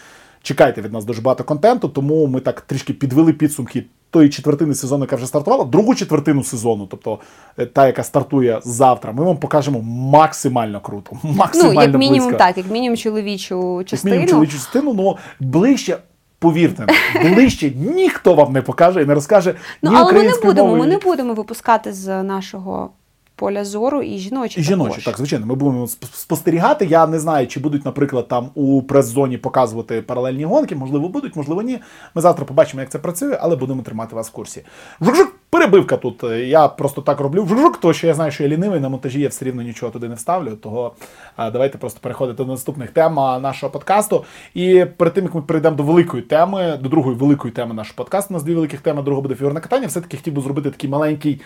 A: чекайте від нас дуже багато контенту, тому ми так трішки підвели підсумки тої четвертини сезону, яка вже стартувала, другу четвертину сезону, тобто е, та, яка стартує завтра, ми вам покажемо максимально круто. Максимально
B: Ну, як мінімум,
A: близько.
B: так, як мінімум чоловічу
A: Як
B: частину.
A: мінімум чоловічу частину, ну ближче. Повірте, ближче ніхто вам не покаже і не розкаже
B: Ну,
A: ні
B: але ми не будемо,
A: мовою,
B: ми не будемо випускати з нашого поля зору і жіночі.
A: І жіночі, так, звичайно, ми будемо сп- спостерігати. Я не знаю, чи будуть, наприклад, там у прес-зоні показувати паралельні гонки. Можливо, будуть, можливо, ні. Ми завтра побачимо, як це працює, але будемо тримати вас в курсі. Жук-жук, перебивка тут. Я просто так роблю. Жук-жук, то що я знаю, що я лінивий на монтажі, я все рівно нічого туди не вставлю. Того давайте просто переходити до наступних тем нашого подкасту. І перед тим як ми перейдемо до великої теми, до другої великої теми нашого подкасту, у нас дві великих теми, друга буде фігурне катання. Все-таки хотів би зробити такий маленький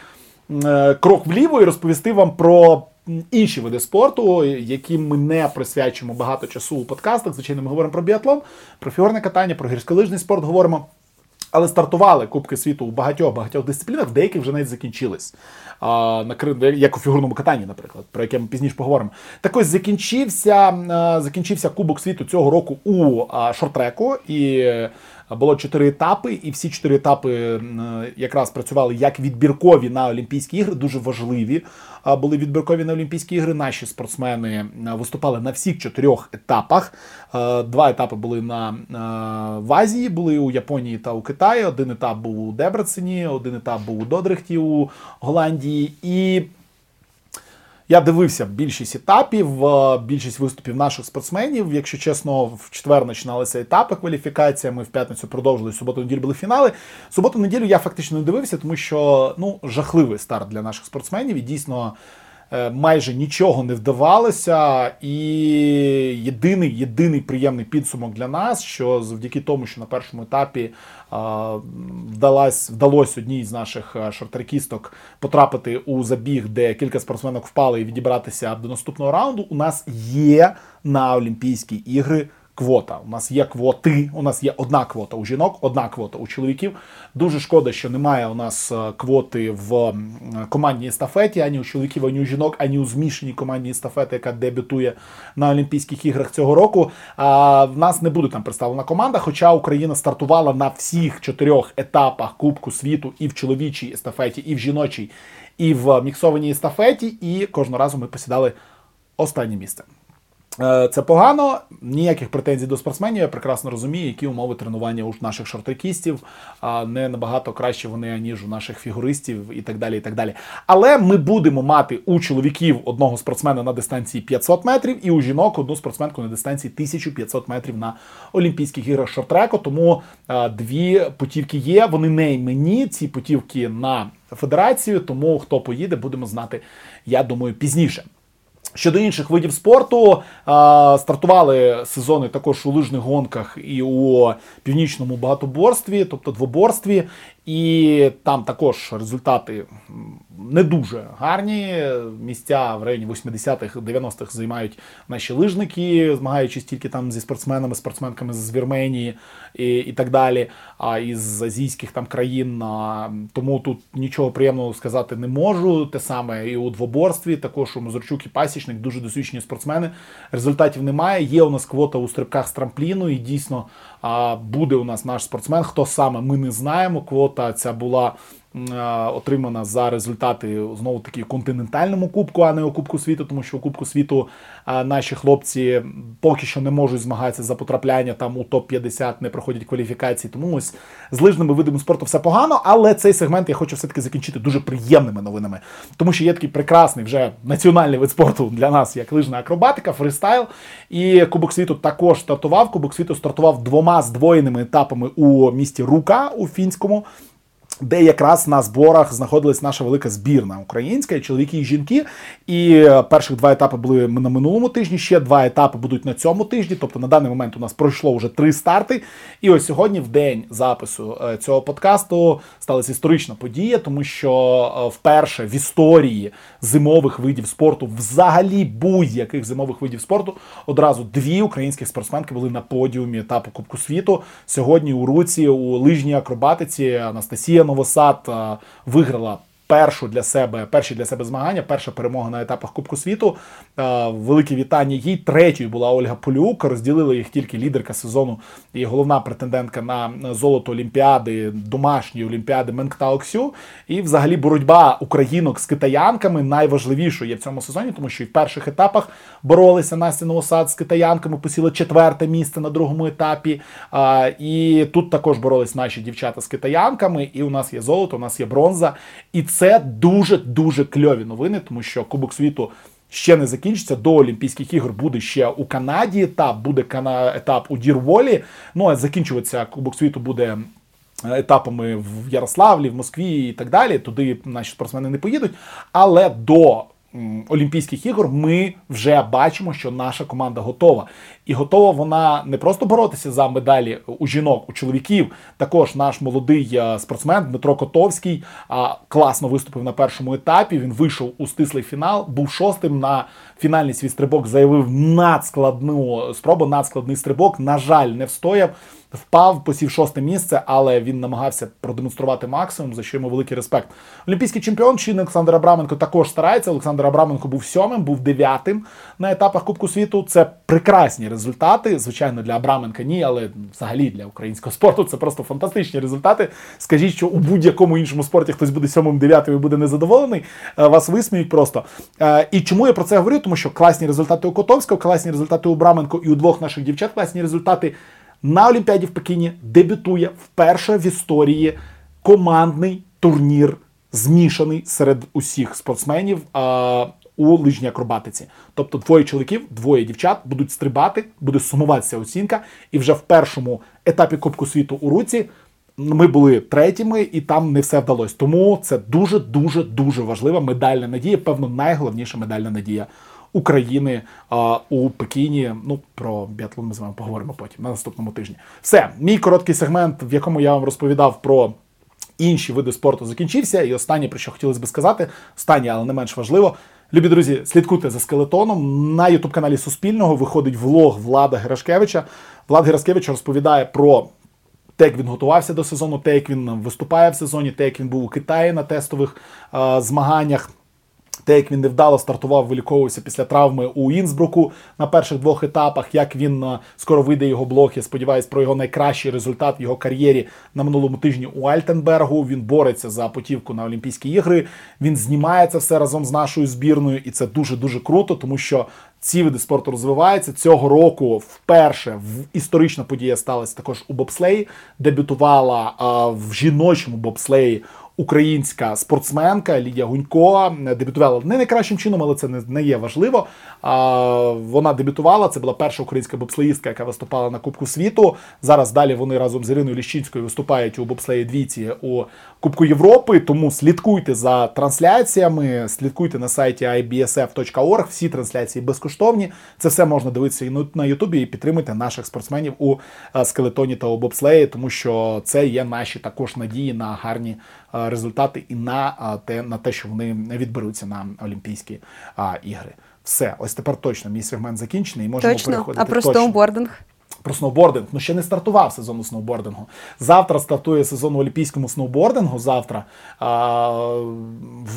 A: е, крок вліво і розповісти вам про інші види спорту, яким ми не присвячуємо багато часу у подкастах. Звичайно, ми говоримо про біатлон, про фігурне катання, про гірськолижний спорт говоримо. Але стартували Кубки світу у багатьох багатьох дисциплінах, деякі вже навіть закінчились. А, на як у фігурному катанні, наприклад, про яке ми пізніше поговоримо. Так ось закінчився, закінчився Кубок світу цього року у а, шортреку, і було чотири етапи, і всі чотири етапи е, якраз працювали як відбіркові на Олімпійські ігри, дуже важливі. Були відбіркові на Олімпійські ігри. Наші спортсмени е, виступали на всіх чотирьох етапах. Е, Два етапи були на в Азії, були у Японії та у Китаї. Один етап був у Дебрецені, один етап був у Додрихті у Голландії. І я дивився більшість етапів, е, більшість виступів наших спортсменів. Якщо чесно, в четвер починалися етапи кваліфікація. Ми в п'ятницю продовжили суботу неділю були фінали. Суботу неділю я фактично не дивився, тому що ну жахливий старт для наших спортсменів. І дійсно майже нічого не вдавалося. І єдиний єдиний приємний підсумок для нас, що завдяки тому, що на першому етапі вдалось, вдалась, вдалося одній з наших шортеркісток потрапити у забіг, де кілька спортсменок впали і відібратися до наступного раунду. У нас є на Олімпійські ігри квота. У нас є квоти, у нас є одна квота у жінок, одна квота у чоловіків. Дуже шкода, що немає у нас е, квоти в командній естафеті, ані у чоловіків, ані у жінок, ані у змішаній командній естафеті, яка дебютує на Олімпійських іграх цього року. А в нас не буде там представлена команда, хоча Україна стартувала на всіх чотирьох етапах Кубку світу і в чоловічій естафеті, і в жіночій, і в міксованій естафеті, і кожного разу ми посідали останнє місце. Е, Це погано, ніяких претензій до спортсменів. Я прекрасно розумію, які умови тренування у наших шортрекістів, не набагато краще вони, ніж у наших фігуристів і так далі. і так далі. Але ми будемо мати у чоловіків одного спортсмена на дистанції 500 метрів і у жінок одну спортсменку на дистанції 1500 метрів на Олімпійських іграх шортреку. Тому е, дві путівки є. Вони не іменні, ці путівки на федерацію. Тому хто поїде, будемо знати, я думаю, пізніше. Щодо інших видів спорту, стартували сезони також у лижних гонках і у північному багатоборстві, тобто двоборстві, і там також результати не дуже гарні. Місця в районі 80-х, 90-х займають наші лижники, змагаючись тільки там зі спортсменами, спортсменками з Вірменії і, і так далі, а із азійських там країн. Тому тут нічого приємного сказати не можу. Те саме і у двоборстві, також у Мазурчук і Пасічник, дуже досвідчені спортсмени. Результатів немає. Є у нас квота у стрибках з трампліну, і дійсно буде у нас наш спортсмен. Хто саме ми не знаємо. Квота ця була. А, Отримана за результати знову таки континентальному кубку, а не у Кубку світу, тому що у Кубку світу наші хлопці поки що не можуть змагатися за потрапляння там у топ 50 не проходять кваліфікації. Тому ось з лижними видами спорту все погано. Але цей сегмент я хочу все-таки закінчити дуже приємними новинами, тому що є такий прекрасний вже національний вид спорту для нас, як лижна акробатика, фристайл. І Кубок світу також стартував. Кубок світу стартував двома здвоєними етапами у місті Рука у фінському де якраз на зборах знаходилась наша велика збірна українська, чоловіки і жінки. І е, перших два етапи були на минулому тижні. Ще два етапи будуть на цьому тижні. Тобто на даний момент у нас пройшло вже три старти. І ось сьогодні, в день запису е, цього подкасту, сталася історична подія, тому що е, вперше в історії зимових видів спорту, взагалі будь-яких зимових видів спорту, одразу дві українських спортсменки були на подіумі етапу Кубку світу. Сьогодні у руці у лижній акробатиці Анастасія Новосад е, виграла. Першу для себе перші для себе змагання, перша перемога на етапах Кубку світу. Е, Велике вітання їй. Третьою була Ольга Полюк. Розділили їх тільки лідерка сезону і головна претендентка на золото Олімпіади, домашньої Олімпіади Менкта Оксю. І взагалі боротьба українок з китаянками найважливішою є в цьому сезоні, тому що і в перших етапах боролися Настя Новосад з китаянками, посіла четверте місце на другому етапі. А, І тут також боролись наші дівчата з китаянками. І у нас є золото, у нас є бронза. І це дуже дуже кльові новини, тому що Кубок світу. Ще не закінчиться до Олімпійських ігор буде ще у Канаді етап, буде кана- етап у Дірволі. Ну а закінчуватися Кубок світу буде етапами в Ярославлі, в Москві і так далі. Туди наші спортсмени не поїдуть. Але до Олімпійських ігор ми вже бачимо, що наша команда готова. І готова вона не просто боротися за медалі у жінок, у чоловіків. Також наш молодий е, спортсмен Дмитро Котовський класно виступив на першому етапі. Він вийшов у стислий фінал, був шостим на фінальний свій стрибок, заявив надскладну спробу, надскладний стрибок. На жаль, не встояв. Впав, посів шосте місце, але він намагався продемонструвати максимум, за що йому великий респект. Олімпійський чемпіон чинний Олександр Абраменко також старається. Олександр Абраменко був сьомим, був дев'ятим на етапах Кубку світу. Це прекрасні результати. Звичайно, для Абраменка ні, але взагалі для українського спорту це просто фантастичні результати. Скажіть, що у будь-якому іншому спорті хтось буде сьомим, дев'ятим і буде незадоволений. е, Вас висміють просто. Е, І чому я про це говорю? Тому що класні результати у Котовського, класні результати у Абраменко і у двох наших дівчат, класні результати на Олімпіаді в Пекіні дебютує вперше в історії командний турнір, змішаний серед усіх спортсменів а, у лижній акробатиці. Тобто двоє чоловіків, двоє дівчат будуть стрибати, буде сумуватися оцінка, і вже в першому етапі Кубку світу у руці ми були третіми, і там не все вдалося. Тому це дуже, дуже, дуже важлива медальна надія. Певно, найголовніша медальна надія України а, у Пекіні. Ну про біатлон ми з вами поговоримо потім на наступному тижні. Все, мій короткий сегмент, в якому я вам розповідав про. Інші види спорту закінчився, і останнє, про що хотілося би сказати, останнє, але не менш важливо. Любі друзі, слідкуйте за скелетоном. На ютуб-каналі Суспільного виходить влог Влада Герашкевича. Влад Герашкевич розповідає про те, як він готувався до сезону, те, як він виступає в сезоні, те, як він був у Китаї на тестових е, змаганнях. Те, як він невдало стартував, виліковувався після травми у Інсбруку на перших двох етапах, як він е, скоро вийде його блог, я сподіваюся, про його найкращий результат в його кар'єрі на минулому тижні у Альтенбергу. Він бореться за путівку на Олімпійські ігри. Він знімає це все разом з нашою збірною, і це дуже дуже круто, тому що ці види спорту розвиваються цього року. Вперше в історична подія сталася також у бобслеї. Дебютувала а, в жіночому бобслеї українська спортсменка Лідія Гунько. Дебютувала не найкращим чином, але це не, не є важливо. А, вона дебютувала. Це була перша українська бобслеїстка, яка виступала на Кубку світу. Зараз далі вони разом з Іриною Ліщинською виступають у бобслеї двійці у Кубку Європи. Тому слідкуйте за трансляціями, слідкуйте на сайті ibsf.org. Всі трансляції безкоштовні. Це все можна дивитися і на- Ютубі і підтримуйте наших спортсменів у е, скелетоні та у бобслеї, тому що це є наші також надії на гарні е, результати і на те, на те, що вони відберуться на Олімпійські ігри. Все, ось тепер точно мій сегмент закінчений. і Можемо
B: Точно.
A: переходити
B: А про
A: точно
B: сноубординг?
A: Про сноубординг. Ну ще не стартував сезон у сноубордингу. Завтра стартує сезон у олімпійському сноубордингу. Завтра а,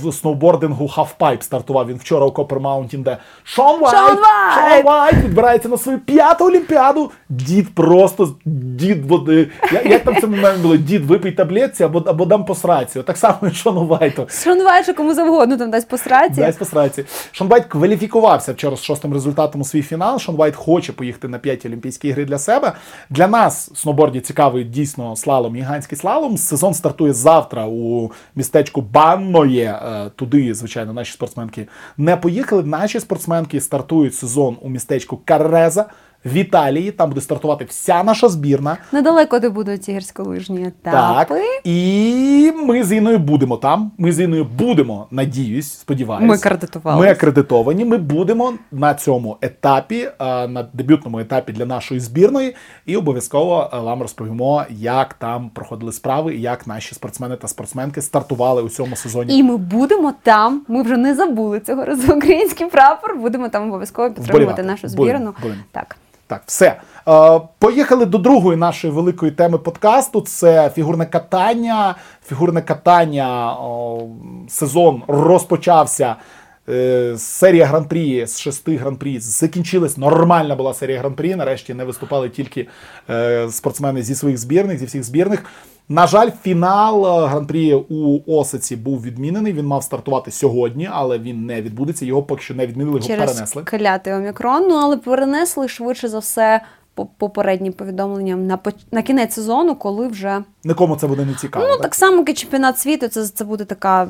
A: в сноубордингу Halfpipe стартував він вчора у Copper Mountain, де Шон Вайт,
B: Шон Вайт!
A: Шон Вайт відбирається на свою п'яту олімпіаду. Дід просто дід води. Як, як там це момент було? Дід пий таблетки або, або дам по сраці. Так само і Шону Вайту.
B: Шануваючи кому завгодно там дасть по сраці.
A: Дасть по сраці. Шон Вайт кваліфікувався вчора з шостим результатом у свій фінал. Шон Вайт хоче поїхати на п'яті Олімпійські ігри для себе. Для нас сноборді цікавий дійсно слалом, гігантський слалом. Сезон стартує завтра у містечку Банноє. Е, Туди, звичайно, наші спортсменки не поїхали. Наші спортсменки стартують сезон у містечку Карреза. В Італії там буде стартувати вся наша збірна.
B: Недалеко де будуть ці гірськолижні
A: Так.
B: етапи.
A: І ми з Іною будемо там. Ми з Іною будемо, надіюсь, сподіваюсь.
B: Ми акредитувались.
A: Ми акредитовані. Ми будемо на цьому етапі, е, на дебютному етапі для нашої збірної, і обов'язково е, вам розповімо, як там проходили справи, і як наші спортсмени та спортсменки стартували у цьому сезоні.
B: І ми будемо там. Ми вже не забули цього разу український прапор. Будемо там обов'язково підтримувати
A: Вболівати.
B: нашу збірну.
A: будемо.
B: Так.
A: Так, все. Е, поїхали до другої нашої великої теми подкасту. Це фігурне катання. Фігурне катання о, сезон розпочався. Е, серія гран-прі з шести гран-прі закінчилась. Нормальна була серія гран-прі. Нарешті не виступали тільки е, спортсмени зі своїх збірних, зі всіх збірних. На жаль, фінал е, гран-прі у Осиці був відмінений. Він мав стартувати сьогодні, але він не відбудеться. Його поки що не відмінили, його
B: Через
A: перенесли.
B: клятий омікрон, ну але перенесли швидше за все по попереднім повідомленням на на кінець сезону, коли вже
A: Нікому це буде не цікаво.
B: ну
A: так?
B: так само, як і чемпіонат світу, це, це буде така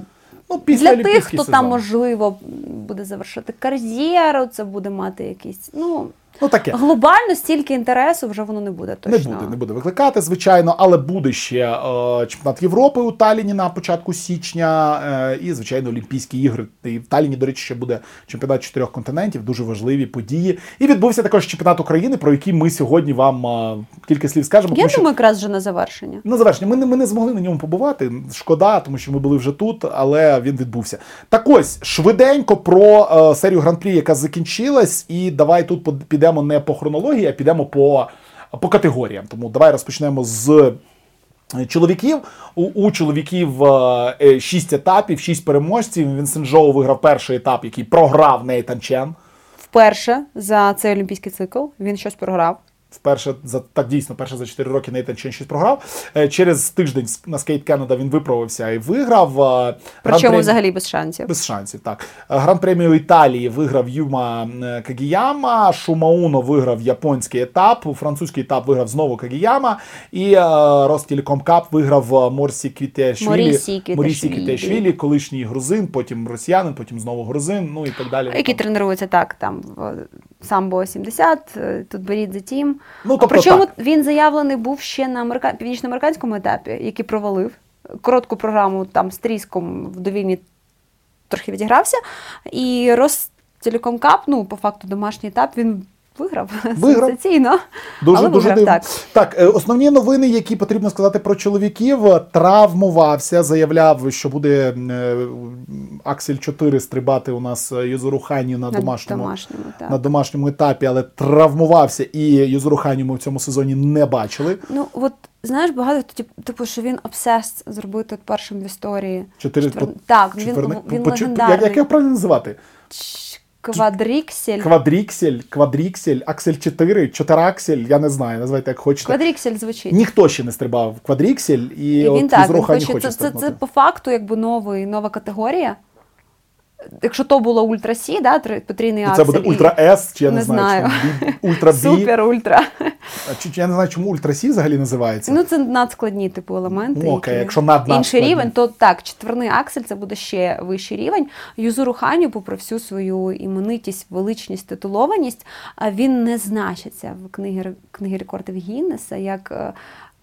A: Ну, після
B: для тих, хто
A: сезон.
B: там можливо буде завершити кар'єру, це буде мати якісь ну
A: Ну таке.
B: глобально стільки інтересу вже воно не буде Точно Не
A: буде, не буде викликати, звичайно, але буде ще е, чемпіонат Європи у Таліні на початку січня, е, і, звичайно, Олімпійські ігри. І в Таліні, до речі, ще буде чемпіонат чотирьох континентів, дуже важливі події. І відбувся також чемпіонат України, про який ми сьогодні вам е, кілька слів скажемо.
B: Я
A: тому що
B: якраз вже на завершення.
A: на завершення, ми не, ми не змогли на ньому побувати. Шкода, тому що ми були вже тут, але він відбувся. Так ось швиденько про е, серію гран-прі, яка закінчилась, і давай тут под- підемо не по хронології, а підемо по, по категоріям. Тому давай розпочнемо з. е, Чоловіків у, у чоловіків е, е, шість етапів, шість переможців. Вінсент Жоу виграв перший етап, який програв Нейтан Чен.
B: Вперше за цей олімпійський цикл він щось програв.
A: Вперше за так дійсно, перше за 4 роки Нейтан Чен щось програв. Е, Через тиждень на Skate Canada він виправився і виграв. Е,
B: Причому
A: Гран-прі-
B: взагалі без шансів.
A: без шансів. Так Е, гран-премію Італії виграв Юма Кагіяма. Шумауно виграв японський етап. Французький етап виграв знову Кагіяма. І Ростелеком Кап виграв Морсі Квітешвілі.
B: Морісі
A: Квітешвілі, колишній грузин, потім росіянин, потім знову грузин. Ну і так далі.
B: Які тренуються так там в самбо 70, е, тут беріть за тім.
A: Ну, тобто
B: Причому
A: так.
B: він заявлений був ще на америка... північноамериканському етапі, який провалив. Коротку програму там з тріском в довільні трохи відігрався. І Ростелеком Cup, ну, по факту, домашній етап, він виграв,
A: Виграв.
B: сенсаційно.
A: Дуже
B: але
A: дуже
B: виграв,
A: дивно.
B: так.
A: Так, е, основні новини, які потрібно сказати про чоловіків, травмувався, заявляв, що буде е, Аксель 4 стрибати у нас е, Юзуру Ханю на
B: На
A: домашньому.
B: домашньому, так.
A: На домашньому етапі, але травмувався і Юзуру Ханю ми в цьому сезоні не бачили.
B: Ну, от знаєш, багато хто тип- типу, що він obsessed зробити от першим в історії.
A: Чотири
B: Четвер-
A: по-
B: Так, він,
A: четверне-
B: він
A: по- по-
B: легендарний.
A: Як, як його правильно називати?
B: Квадріксель.
A: Квадріксель, квадріксель, Аксель 4, чотираксель, я не знаю, називайте як хочете.
B: Квадріксель звучить.
A: Ніхто ще не стрибав квадріксель, і,
B: І
A: от
B: так, він хоче, не
A: хоче
B: Це, це, це, по факту якби новий, нова категорія. Якщо то було Ультра Сі, да, потрійний
A: Ну,
B: аксель.
A: Це буде Ультра С, чи я не,
B: Не
A: знаю,
B: знаю.
A: Ультра Бі.
B: Супер ультра.
A: Я не знаю, чому Ультра Сі взагалі називається.
B: Ну, це надскладні типу елементи.
A: Ну, окей,
B: які-
A: якщо над-
B: інший рівень, то так, четверний аксель це буде ще вищий рівень. Юзуру Ханю, попри всю свою іменитість, величність, титулованість, він не значиться в книгі, книгі рекордів Гіннеса як.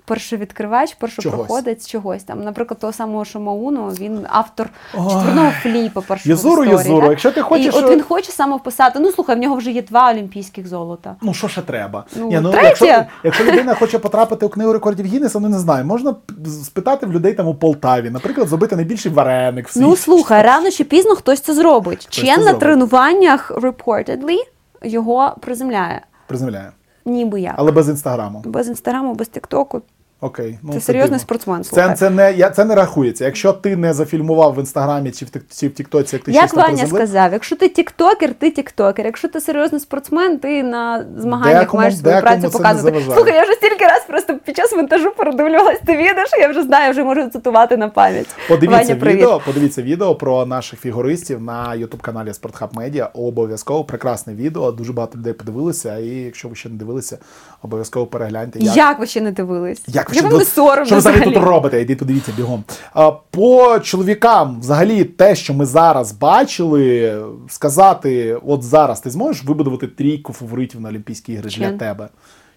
B: Е, Першовідкривач, першопроходець чогось там. Наприклад, того самого Шомауну, він автор четверного фліпа першого
A: Єзуру. Єзуру, якщо ти хочеш,
B: І от він хоче саме вписати. Ну слухай, в нього вже є два олімпійських золота.
A: Ну, що ще треба?
B: Ну,
A: Ні, ну,
B: третє.
A: якщо, якщо людина хоче потрапити у книгу рекордів Гіннеса, ну не знаю, можна спитати в людей там у Полтаві, наприклад, зробити найбільший вареник в світі.
B: Ну слухай, рано чи пізно хтось це зробить.
A: Хтось це
B: на
A: зробить.
B: тренуваннях reportedly його приземляє.
A: Приземляє.
B: Ніби як.
A: Але без інстаграму.
B: Без інстаграму, без тіктоку.
A: Окей. Ну,
B: Це серйозний
A: дивно.
B: спортсмен,
A: Це,
B: слухай.
A: це, не, я, це не рахується. Якщо ти не зафільмував в інстаграмі чи в, чи в Тіктоці, як ти
B: Як
A: щось
B: Ваня
A: приземлив,
B: сказав, якщо ти тіктокер, ти тіктокер. Якщо ти серйозний спортсмен, ти на змаганнях
A: Декому-
B: маєш свою
A: декому
B: працю
A: це
B: показувати. Слухай, я вже стільки раз просто під час монтажу передивлювалась ти відео, що я вже знаю, вже можу цитувати на пам'ять.
A: Подивіться
B: Ваня, привіт.
A: відео, подивіться відео про наших фігуристів на Ютуб каналі Спортхаб Медіа. Обов'язково прекрасне відео. Дуже багато людей подивилися. І якщо ви ще не дивилися, обов'язково перегляньте.
B: Як... ви ще не дивились?
A: Як ви ще
B: вам не соромно
A: Що ви взагалі тут робите? Йдіть подивіться бігом. А, по чоловікам, взагалі, те, що ми зараз бачили, сказати, от зараз ти зможеш вибудувати трійку фаворитів на Олімпійські ігри для тебе?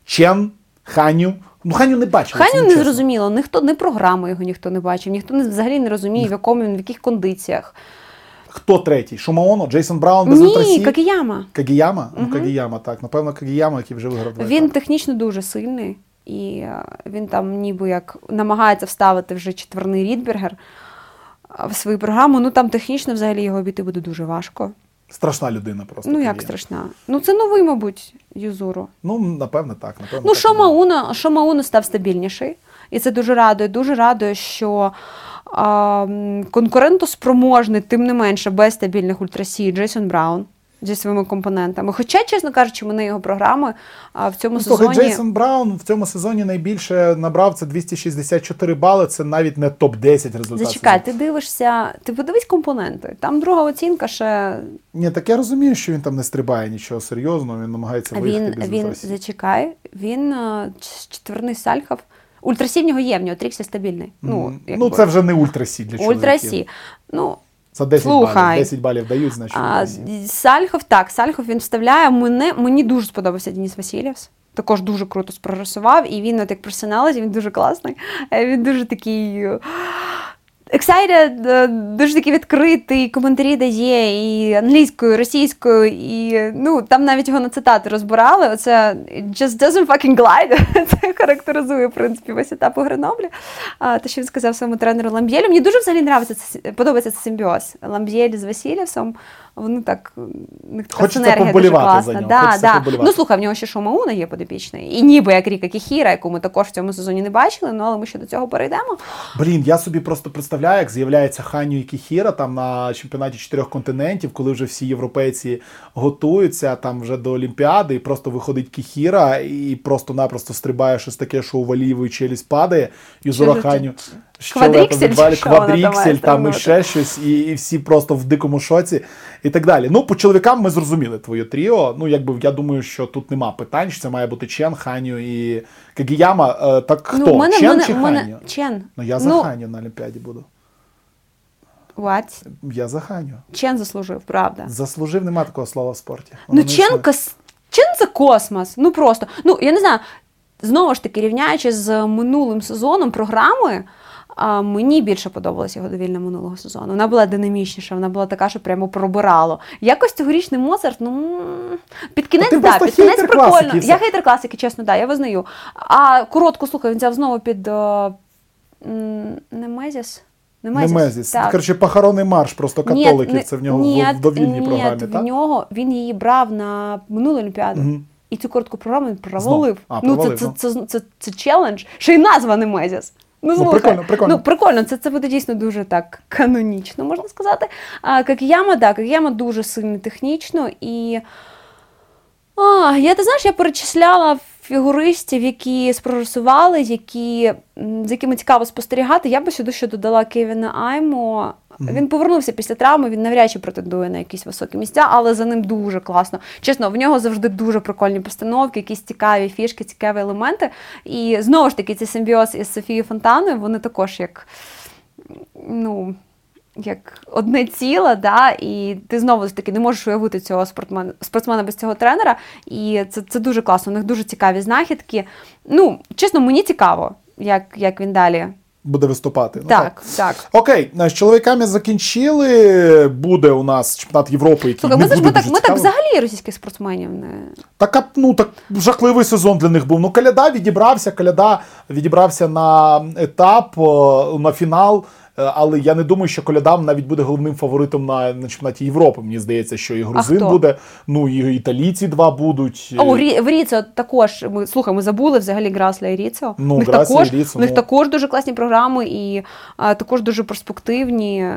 A: Чен, Ханю. Ну, Ханю не бачили. це
B: Ханю не
A: чесно.
B: зрозуміло, ніхто не програму його ніхто не бачив, ніхто не взагалі не розуміє, в якому він в яких кондиціях.
A: Хто третій? Шумаоно, Джейсон Браун без
B: Ні,
A: Кагіяма.
B: Кагіяма.
A: Кагіяма? Ну, Кагіяма, так. Напевно, Кагіяма, який вже виграв
B: Він
A: етапи.
B: технічно дуже сильний, і е, він там ніби як намагається вставити вже четверний Рідбергер в свою програму. Ну там технічно взагалі його обійти буде дуже важко.
A: Страшна людина просто.
B: ну як страшна. Ну це новий, мабуть, Юзуру.
A: Ну, напевно, так. Напевно,
B: Ну,
A: так.
B: Шомауна, Шомауна став стабільніший, і це дуже радує. Дуже радує, що а, конкурентоспроможний, тим не менше, без стабільних ультрасій Джейсон Браун зі своїми компонентами. Хоча, чесно кажучи, мене його програми а, в цьому
A: Ну,
B: сезоні.
A: Джейсон Браун в цьому сезоні найбільше набрав це 264 бали. Це навіть не топ-10 результат.
B: Зачекай, ти дивишся, ти подивись компоненти. Там друга оцінка ще
A: Ні, так я розумію, що він там не стрибає нічого серйозного, він намагається виїхати
B: він,
A: без
B: він
A: ультрасів.
B: зачекай, він а, четверний сальхов. Ультрасі в нього є, в нього тріксі стабільний. Ну,
A: ну це вже не ультрасі для чоловіків.
B: Ультрасі. Ну,
A: За 10
B: Слухай.
A: балів. 10 балів дають, значить
B: А. Сальхов, так, Сальхов він вставляє. Мене, мені дуже сподобався Деніс Васильєвс. Також дуже круто спрорисував, і він, от як персоналіті, він дуже класний. Е, Він дуже такий. Е, Excited, е, дуже такий відкритий, коментарі дає і англійською, і російською, і ну там навіть його на цитати розбирали. Оце just doesn't fucking glide. Це характеризує в принципі весь етап у Греноблі. А, те, що він сказав своєму тренеру Ламб'єлю. Мені дуже взагалі нравиться це, подобається цей симбіоз. Ламб'єль з Васильєвсом. Вони так них така
A: Хочеться
B: синергія дуже класна.
A: за нього,
B: Да, да.
A: поболівати.
B: Ну слухай, в нього ще Шома Уно є подопічний. І ніби як Ріка Кіхіра, яку ми також в цьому сезоні не бачили, ну але ми ще до цього перейдемо.
A: Блін, я собі просто представляю, як з'являється Ханю і Кіхіра там на чемпіонаті чотирьох континентів, коли вже всі європейці готуються там вже до Олімпіади, і просто виходить Кіхіра і просто-напросто стрибає щось таке, що у Валієвої челюсть падає, і? Ханю.
B: Квадріксель, що вона там має
A: квадріксель, там і ще щось, і, і всі просто в дикому шоці, і так далі. Ну, по чоловікам ми зрозуміли твоє тріо. Ну, якби я думаю, що тут нема питань, що це має бути Чен, Ханю і Кагіяма. Е, Так хто?
B: Ну, мене,
A: Чен
B: мене,
A: чи
B: мене...
A: Ханю?
B: Чен.
A: Ну, я за
B: ну,
A: Ханю на Олімпіаді буду.
B: What?
A: Я за Ханю.
B: Чен заслужив, правда.
A: Заслужив нема такого слова в спорті. Воно
B: Ну, Чен кас... Чи це космос? Ну просто. Ну, я не знаю, знову ж таки, рівняючи з минулим сезоном програми. А мені більше подобалася його довільна минулого сезону. Вона була динамічніша, вона була така, що прямо пробирало. Якось цьогорічний Моцарт, ну під кінець,
A: ти
B: да, під кінець прикольно. Я хейтер класики, чесно, да, я визнаю. А коротку слухай, він взяв знову під е, м, Немезіс. Немезіс.
A: Немезіс.
B: Так.
A: Коротше, похоронний марш просто католиків.
B: не-
A: це в нього
B: ні,
A: в довільній
B: ні,
A: програмі,
B: в
A: так?
B: нього він її брав на минулу олімпіаду.
A: Мгм.
B: І цю коротку програму він провалив.
A: А,
B: ну, це,
A: ну.
B: це, це, це, це челендж. Ще й назва Немезіс. Ну,
A: Ну, прикольно, прикольно.
B: Ну, прикольно, це, це буде дійсно дуже так канонічно, можна сказати. А Какіяма, так, Какіяма дуже сильно технічно і. А, я ти знаєш, я перечисляла фігуристів, які спрогресували, які, з якими цікаво спостерігати. Я би сюди ще додала Кевіна Аймо. Він повернувся після травми, він навряд чи претендує на якісь високі місця, але за ним дуже класно. Чесно, в нього завжди дуже прикольні постановки, якісь цікаві фішки, цікаві елементи. І знову ж таки, цей симбіоз із Софією Фонтаною, вони також як. Ну, як одне ціле, да, і ти знову ж таки не можеш уявити цього спортсмена, спортсмена без цього тренера. І це, це дуже класно. У них дуже цікаві знахідки. Ну, чесно, мені цікаво, як, як він далі.
A: Буде виступати. Ну,
B: так, так.
A: Окей, з чоловіками закінчили. Буде у нас чемпіонат Європи, який
B: Слухай,
A: не
B: ми,
A: буде
B: ми, так, ми так
A: цікавим.
B: взагалі російських спортсменів не.
A: Так, ну так жахливий сезон для них був. Ну, Каляда відібрався, Каляда відібрався на етап, о, на фінал. Е, Але я не думаю, що Коляда навіть буде головним фаворитом на, на чемпіонаті Європи. Мені здається, що і грузин буде, ну і італійці два будуть.
B: О, в Рі- в Ріцо також. Ми слухай, ми забули взагалі Грасля і Ріцо.
A: Ну,
B: у них
A: Грасля і
B: також,
A: Ріцо,
B: у них
A: ну.
B: також дуже класні програми і а, також дуже перспективні.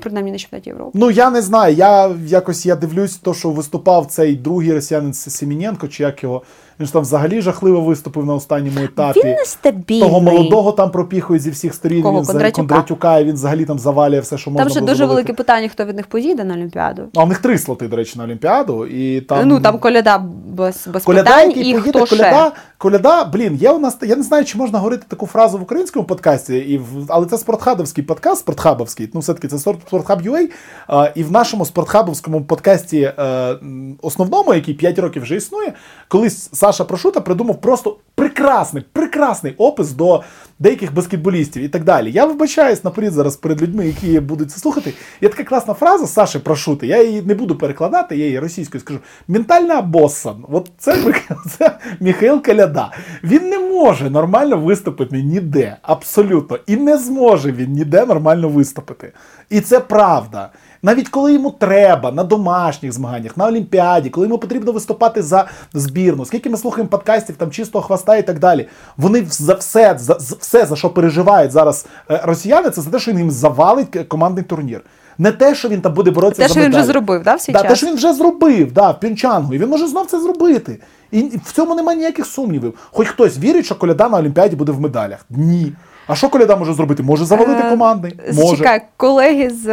B: Принаймні на чемпіонаті Європи.
A: Ну я не знаю. Я якось я дивлюсь, то що виступав цей другий росіянин Семененко, чи як його. Він ж там взагалі жахливо виступив на останньому етапі.
B: Він нестабільний.
A: Того молодого там пропіхують зі всіх сторін.
B: Кого,
A: він
B: Кондратюка?
A: Кондратюка, і він взагалі там завалює все, що можна
B: Там ще
A: було
B: дуже велике питання, хто від них поїде на Олімпіаду.
A: А в них три слоти, до речі, на Олімпіаду. І там...
B: Ну там коляда без, без
A: Коляда,
B: питань,
A: який
B: і
A: поїде,
B: хто
A: коляда,
B: ще.
A: коляда, блін, є у нас, я не знаю, чи можна говорити таку фразу в українському подкасті, і в, але це спортхабовський подкаст, спортхабовський, ну все-таки це Спорт- спортхаб.ua, а, і в нашому спортхабовському подкасті е, основному, який 5 років вже існує, колись Саша Прошута придумав просто прекрасний, прекрасний опис до деяких баскетболістів і так далі. Я вибачаюсь наперед зараз перед людьми, які будуть це слухати. Є така класна фраза Саші Прошути, я її не буду перекладати, я її російською скажу. Ментальна боссан. От це, це Міхаил Каляда. Він не може нормально виступити ніде. Абсолютно. І не зможе він ніде нормально виступити. І це правда. Навіть коли йому треба на домашніх змаганнях, на Олімпіаді, коли йому потрібно виступати за збірну, скільки ми слухаємо подкастів там чистого хвоста і так далі. Вони за все, за, за все, за що переживають зараз е, росіяни, це за те, що він їм завалить е, командний турнір. Не те, що він там буде боротися
B: Те,
A: за
B: що він вже зробив, да, в свій
A: Да,
B: час?
A: те, що він вже зробив, да, в Пінчангу, і він може знов це зробити. І в цьому немає ніяких сумнівів. Хоч хтось вірить, що Коляда на Олімпіаді буде в медалях. Ні. А що Коляда може зробити? Може завалити
B: Е,
A: командний? Може.
B: Чекай, колеги з,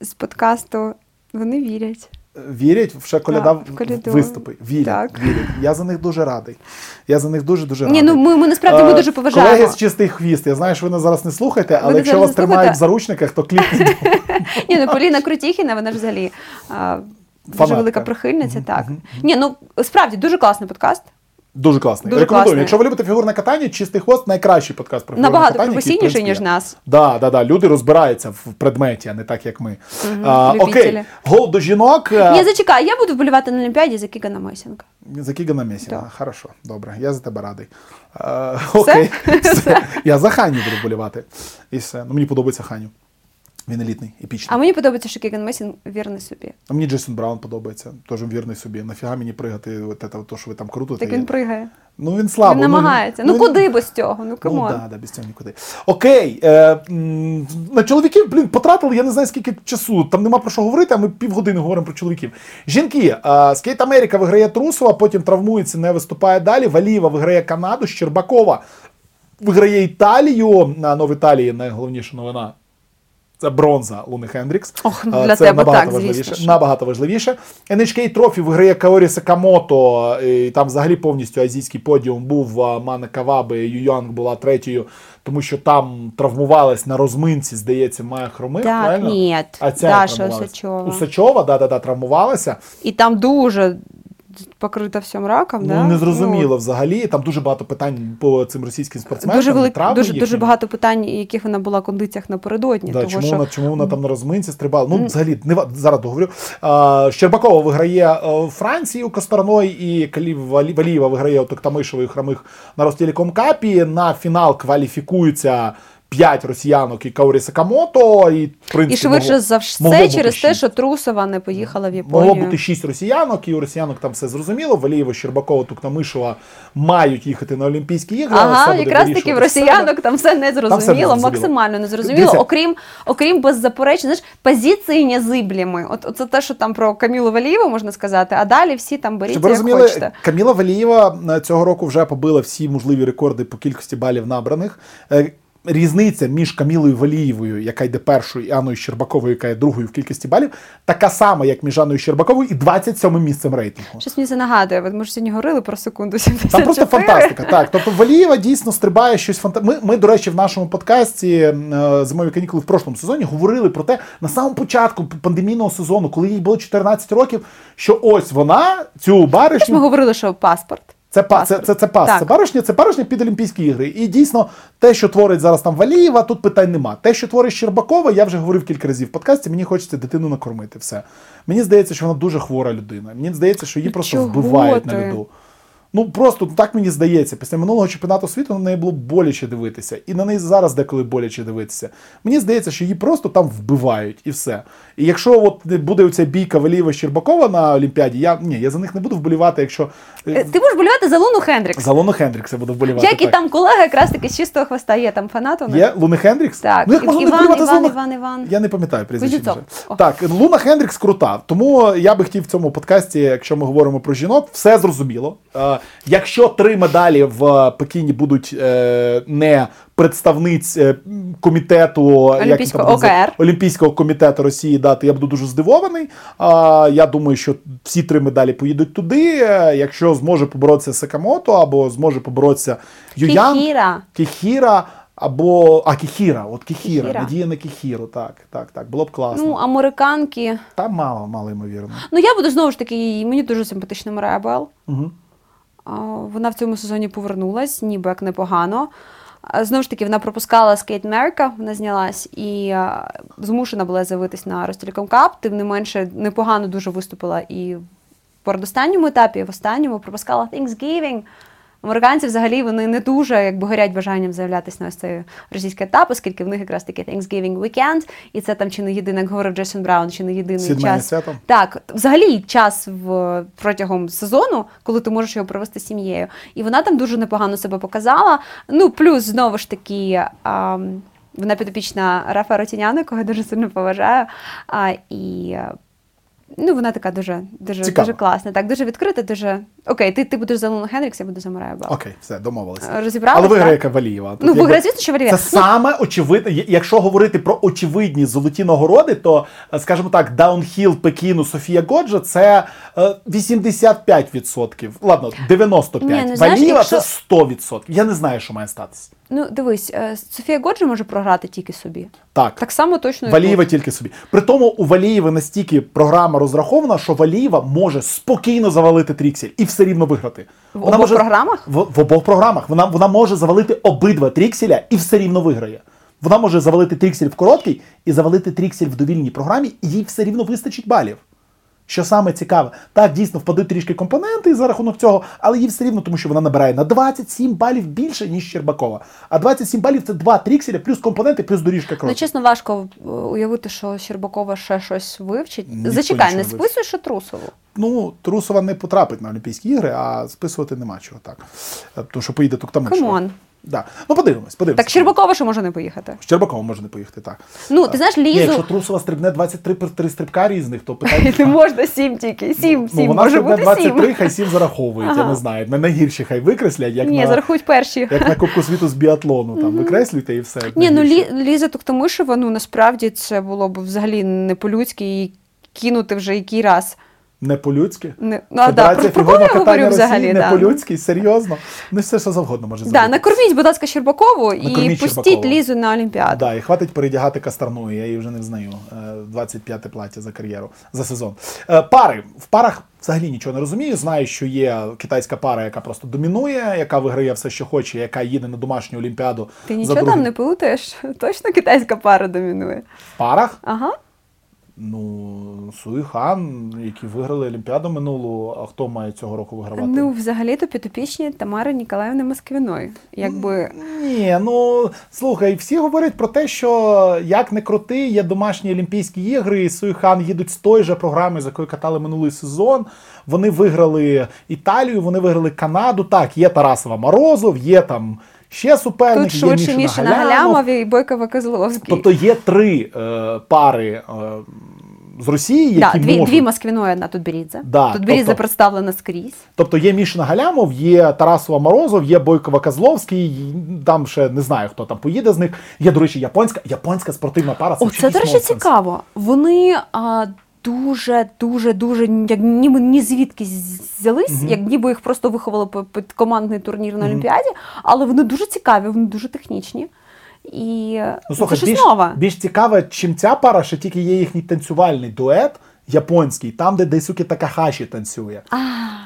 B: з подкасту, вони вірять.
A: Вірять, в ще коляда
B: в коляду.
A: виступи. Вірять,
B: Так.
A: вірять. Я за них дуже радий. Я за них дуже дуже радий.
B: Ні, ну ми, ми насправді ми
A: Е,
B: дуже поважаємо.
A: Колеги з чистий хвіст. Я знаю, що ви нас зараз не слухаєте, але
B: Ви
A: якщо вас тримають в заручниках, то кліпніть.
B: Ні, ну Поліна Крутіхіна, вона ж взагалі дуже
A: Фанатка.
B: велика прихильниця, так. Ні, ну справді дуже класний подкаст.
A: Дуже класний.
B: Дуже
A: Рекомендую.
B: класний.
A: Якщо ви любите фігурне катання, чистий хвост найкращий подкаст про фігурне
B: Набагато
A: катання.
B: професійніший, ніж нас.
A: Да, да, да. Люди розбираються в предметі, а не так, як ми. а, окей, гол до жінок. е,
B: Ні, зачекай, я буду вболівати на Олімпіаді за Кігана Месінка.
A: За Кігана Месіна.
B: Так.
A: Хорошо, добре, я за тебе радий. Е, окей. Все. Я за Ханю буду вболівати. І все. Ну, мені подобається Ханю. Він елітний, епічний.
B: А мені подобається, що Кіган Месін вірний собі.
A: А мені Джейсон Браун подобається. Теж вірний собі. Нафіга мені пригати, то, що ви там крутите.
B: Так він пригає.
A: Ну він слабо.
B: Він намагається. Ну, куди без цього? Ну
A: Ну, да, да, без цього нікуди. Окей. Е, на чоловіків, блін, потратили, я не знаю скільки часу. Там нема про що говорити, а ми півгодини говоримо про чоловіків. Жінки, е, Skate America виграє Трусова, потім травмується, не виступає далі. Валієва виграє Канаду, Щербакова виграє Італію. А, ну, в Італії найголовніша новина. Це бронза Луни Хендрікс.
B: Ох, для
A: це
B: тебе
A: набагато
B: так,
A: важливіше.
B: звісно.
A: Набагато важливіше. NHK Трофі виграє Каорі Сакамото. І там взагалі повністю азійський подіум був а, Мане Каваби, Юянг була третьою, тому що там травмувалась на розминці, здається, Майя Хромих.
B: Так,
A: правильно?
B: ні,
A: А ця
B: Даша. Усачова.
A: Усачова, да, да, да, травмувалася.
B: І там дуже покрита всім раком,
A: Ну,
B: да?
A: не зрозуміло взагалі. Там дуже багато питань по цим російським
B: Ну,
A: спортсменам.
B: Дуже, велик,
A: травми
B: дуже,
A: їхні.
B: дуже багато питань, яких вона була в кондиціях напередодні.
A: Да,
B: того,
A: чому,
B: що...
A: вона, чому вона там на розминці стрибала? Ну, взагалі, не зараз договорю. А, Щербакова виграє е, Францію Косторной і Калів Валі- Валієва виграє у Токтамишевої хромих на Ростелеком Капі. На фінал кваліфікуються п'ять росіянок і Каорі Сакамото. І, в принципі,
B: І швидше
A: могло-
B: за все
A: бути
B: через те, що Трусова не поїхала в Японію.
A: Могло бути шість росіянок, і у росіянок там все зрозуміло. Валієва, Щербакова, Туктамишева мають їхати на Олімпійські ігри.
B: Ага, якраз таки в росіянок там все не зрозуміло, максимально не зрозуміло, окрім, окрім беззаперечно, знаєш, позиції незибліми. От це те, що там про Камілу Валієву можна сказати, а далі всі там беріть,
A: Щоб ви
B: як
A: розуміли,
B: хочете.
A: Каміла Валієва е, цього року вже побила всі можливі рекорди по кількості балів набраних. Різниця між Камілою Валієвою, яка йде першою, і Анною Щербаковою, яка є другою в кількості балів, така сама, як між Анною Щербаковою і 27 місцем рейтингу.
B: Щось мені це нагадує. Ми ж сьогодні говорили про секунду 74.
A: Там просто фантастика. Так, тобто Валієва дійсно стрибає щось фанта... Ми, ми, до речі, в нашому подкасті е, зимові канікули в прошлому сезоні говорили про те на самому початку пандемійного сезону, коли їй було 14 років, що ось вона цю
B: Ми говорили, що паспорт.
A: Це пас, це, це, це пас,
B: Так.
A: це баришня, це баришня під Олімпійські ігри. І дійсно, те, що творить зараз там Валієва, тут питань нема. Те, що творить Щербакова, я вже говорив кілька разів в подкасті. Мені хочеться дитину накормити. Все. Мені здається, що вона дуже хвора людина. Мені здається, що її
B: Ну,
A: просто
B: чого
A: вбивають на
B: ти?
A: льоду. Ну просто так мені здається. Після минулого чемпіонату світу на неї було боляче дивитися, і на неї зараз деколи боляче дивитися. Мені здається, що її просто там вбивають і все. І якщо от буде оця бійка Валієва Щербакова на Олімпіаді, я ні, я за них не буду вболівати, якщо е,
B: Е, Ти будеш болювати за Луну Хендрікс.
A: за Луну Хендрікса буду вболівати.
B: Як і
A: так.
B: там колега якраз таки з чистого хвоста є там фанат у них?
A: Є Луни Хендрікс?
B: Так,
A: Ну, як можна не
B: Іван,
A: вболівати за
B: Іван,
A: Луну-
B: Іван, Іван.
A: Я не пам'ятаю прізвище.
B: Кузнєцов.
A: вже.
B: О.
A: Так, Луна Хендрікс крута. Тому я би хотів в цьому подкасті, якщо ми говоримо про жінок, все зрозуміло. Е, якщо три медалі в Пекіні будуть е, не представниць е, комітету як
B: Олімпійського
A: там?
B: ОКР.
A: Олімпійського комітету Росії дати, я буду дуже здивований. А, я думаю, що всі три медалі поїдуть туди. Е, Якщо зможе поборотися Сакамото або зможе поборотися Юян,
B: Кіхіра.
A: Кіхіра або. А, Кіхіра, от Кіхіра.
B: Кіхіра.
A: Надія на Кіхіру. Так, так, так. Було б класно.
B: Ну, американки.
A: Там мало, мало ймовірно.
B: Ну, я буду знову ж таки, мені дуже симпатична Марія Белл.
A: Угу.
B: Вона в цьому сезоні повернулась, ніби як непогано. Знову ж таки, вона пропускала Skate America, вона знялась і а, змушена була з'явитись на Ростелеком Cup. Тим не менше, непогано дуже виступила і в передостанньому етапі, і в останньому пропускала Thanksgiving. Американці взагалі вони не дуже якби горять бажанням заявлятися на ось цей російський етап, оскільки в них якраз таки Thanksgiving weekend, і це там чи не єдиний, як говорив Джейсон Браун, чи не єдиний час. Так, взагалі час в протягом сезону, коли ти можеш його провести з сім'єю. І вона там дуже непогано себе показала. Ну, плюс знову ж таки. А, вона підопічна Рафа Ротіняна, якого я дуже сильно поважаю. А, і ну, вона така дуже, дуже, дуже класна, так, дуже відкрита, дуже. Окей, ти, ти будеш за Луну Хендрікс, я буду за Мараю Бел.
A: Окей, все, домовилися.
B: Розібралися?
A: Але виграє Кавалієва.
B: Ну,
A: якби-
B: виграє, звісно, що Валерія.
A: Це саме очевидно. Якщо говорити про очевидні золоті нагороди, то, е, скажімо так, даунхіл Пекіну Софія Годжа це е, 85%. Ладно, 95%.
B: Ні, ну, знаєш,
A: Валієва
B: якщо-
A: це 100%. Я не знаю, що має статися.
B: Ну, дивись, е, Софія Годжі може програти тільки собі.
A: Так.
B: Так само точно
A: Валієва
B: тут.
A: тільки собі. При тому у Валієви настільки програма розрахована, що Валієва може спокійно завалити тріксель і все рівно виграти.
B: В обох програмах?
A: В, в обох програмах. Вона, вона може завалити обидва трікселя і все рівно виграє. Вона може завалити тріксель в короткій і завалити тріксель в довільній програмі, і їй все рівно вистачить балів. Що саме цікаве, так дійсно впадуть трішки компоненти за рахунок цього, але їй все рівно, тому що вона набирає на 27 балів більше, ніж Щербакова. А 27 балів це два трікселя, плюс компоненти, плюс доріжка
B: Ну, чесно, важко е, уявити, що Щербакова ще щось вивчить.
A: Ніхто
B: Зачекай, не списуєш ще Трусову.
A: Ну, Трусова не потрапить на Олімпійські ігри, а списувати нема чого так. Е, Тому що поїде Туктамишева.
B: Come on.
A: Да. Ну, подивимось, подивимось.
B: Так Щербакова ще може не поїхати.
A: Щербакова може не поїхати, так.
B: Ну, ти знаєш,
A: Ні, якщо Трусова стрибне 23 три стрибка різних, то питання.
B: не можна сім тільки. Сім,
A: Ну,
B: сім,
A: вона
B: може бути
A: 23,
B: сім.
A: хай 7 зараховують, я не знаю. На найгірші хай викреслять, як
B: Ні,
A: на,
B: зарахують перші.
A: як на Кубку світу з біатлону. Там викреслюйте і все.
B: Ні, ну. Лі, Ліза Туктамишева, ну насправді це було б взагалі не по-людськи її кинути вже який раз.
A: Не по-людськи.
B: Не, ну, а, да, про, про кого я говорю
A: Росії
B: взагалі?
A: не
B: Да.
A: по-людськи, серйозно. Ну, все, що завгодно може
B: Да,
A: зробити.
B: накорміть, будь ласка, Щербакову і пустіть
A: Щербакову.
B: Лізу на Олімпіаду.
A: Да, і хватить передягати кастрну, я її вже не взнаю. Е, 25 плаття за кар'єру, за сезон. Е, Пари. В парах взагалі нічого не розумію. Знаю, що є китайська пара, яка просто домінує, яка виграє все, що хоче, яка їде на домашню олімпіаду.
B: Ти нічого там не плутаєш? Точно китайська пара домінує.
A: В парах?
B: Ага.
A: Ну, Суї Хан, які виграли Олімпіаду минулу, а хто має цього року вигравати?
B: Ну, взагалі-то підопічні Тамари Ніколаївни Москвіної. Якби
A: Ні, ну слухай, всі говорять про те, що як не крути, є домашні Олімпійські ігри, і Суйхан їдуть з тої же програми, з якої катали минулий сезон. Вони виграли Італію, вони виграли Канаду. Так, є Тарасова Морозов, є там ще суперник,
B: тут
A: є
B: швидше
A: Мішина
B: Мішина
A: Галямов.
B: І Бойкова Козловський.
A: Тобто є три е, пари е, з Росії,
B: да, дві,
A: можуть.
B: дві Москвіної, одна Тутберідзе.
A: Да,
B: Тутберідзе
A: тобто-
B: представлена скрізь.
A: Тобто є Мішина Галямов, є Тарасова Морозов, є Бойкова Козловський, там ще не знаю, хто там поїде з них. Є, до речі, японська, японська спортивна пара.
B: О, це, до речі,
A: нонсенс.
B: цікаво. Вони а, дуже, дуже, дуже, як ніби ні звідки взялись, як ніби їх просто виховали під командний турнір на Олімпіаді, але вони дуже цікаві, вони дуже технічні. І
A: Ну, слухай,
B: це
A: більш,
B: нове.
A: більш цікаве, чим ця пара, що тільки є їхній танцювальний дует японський, там, де Дейсукі Такахаші танцює.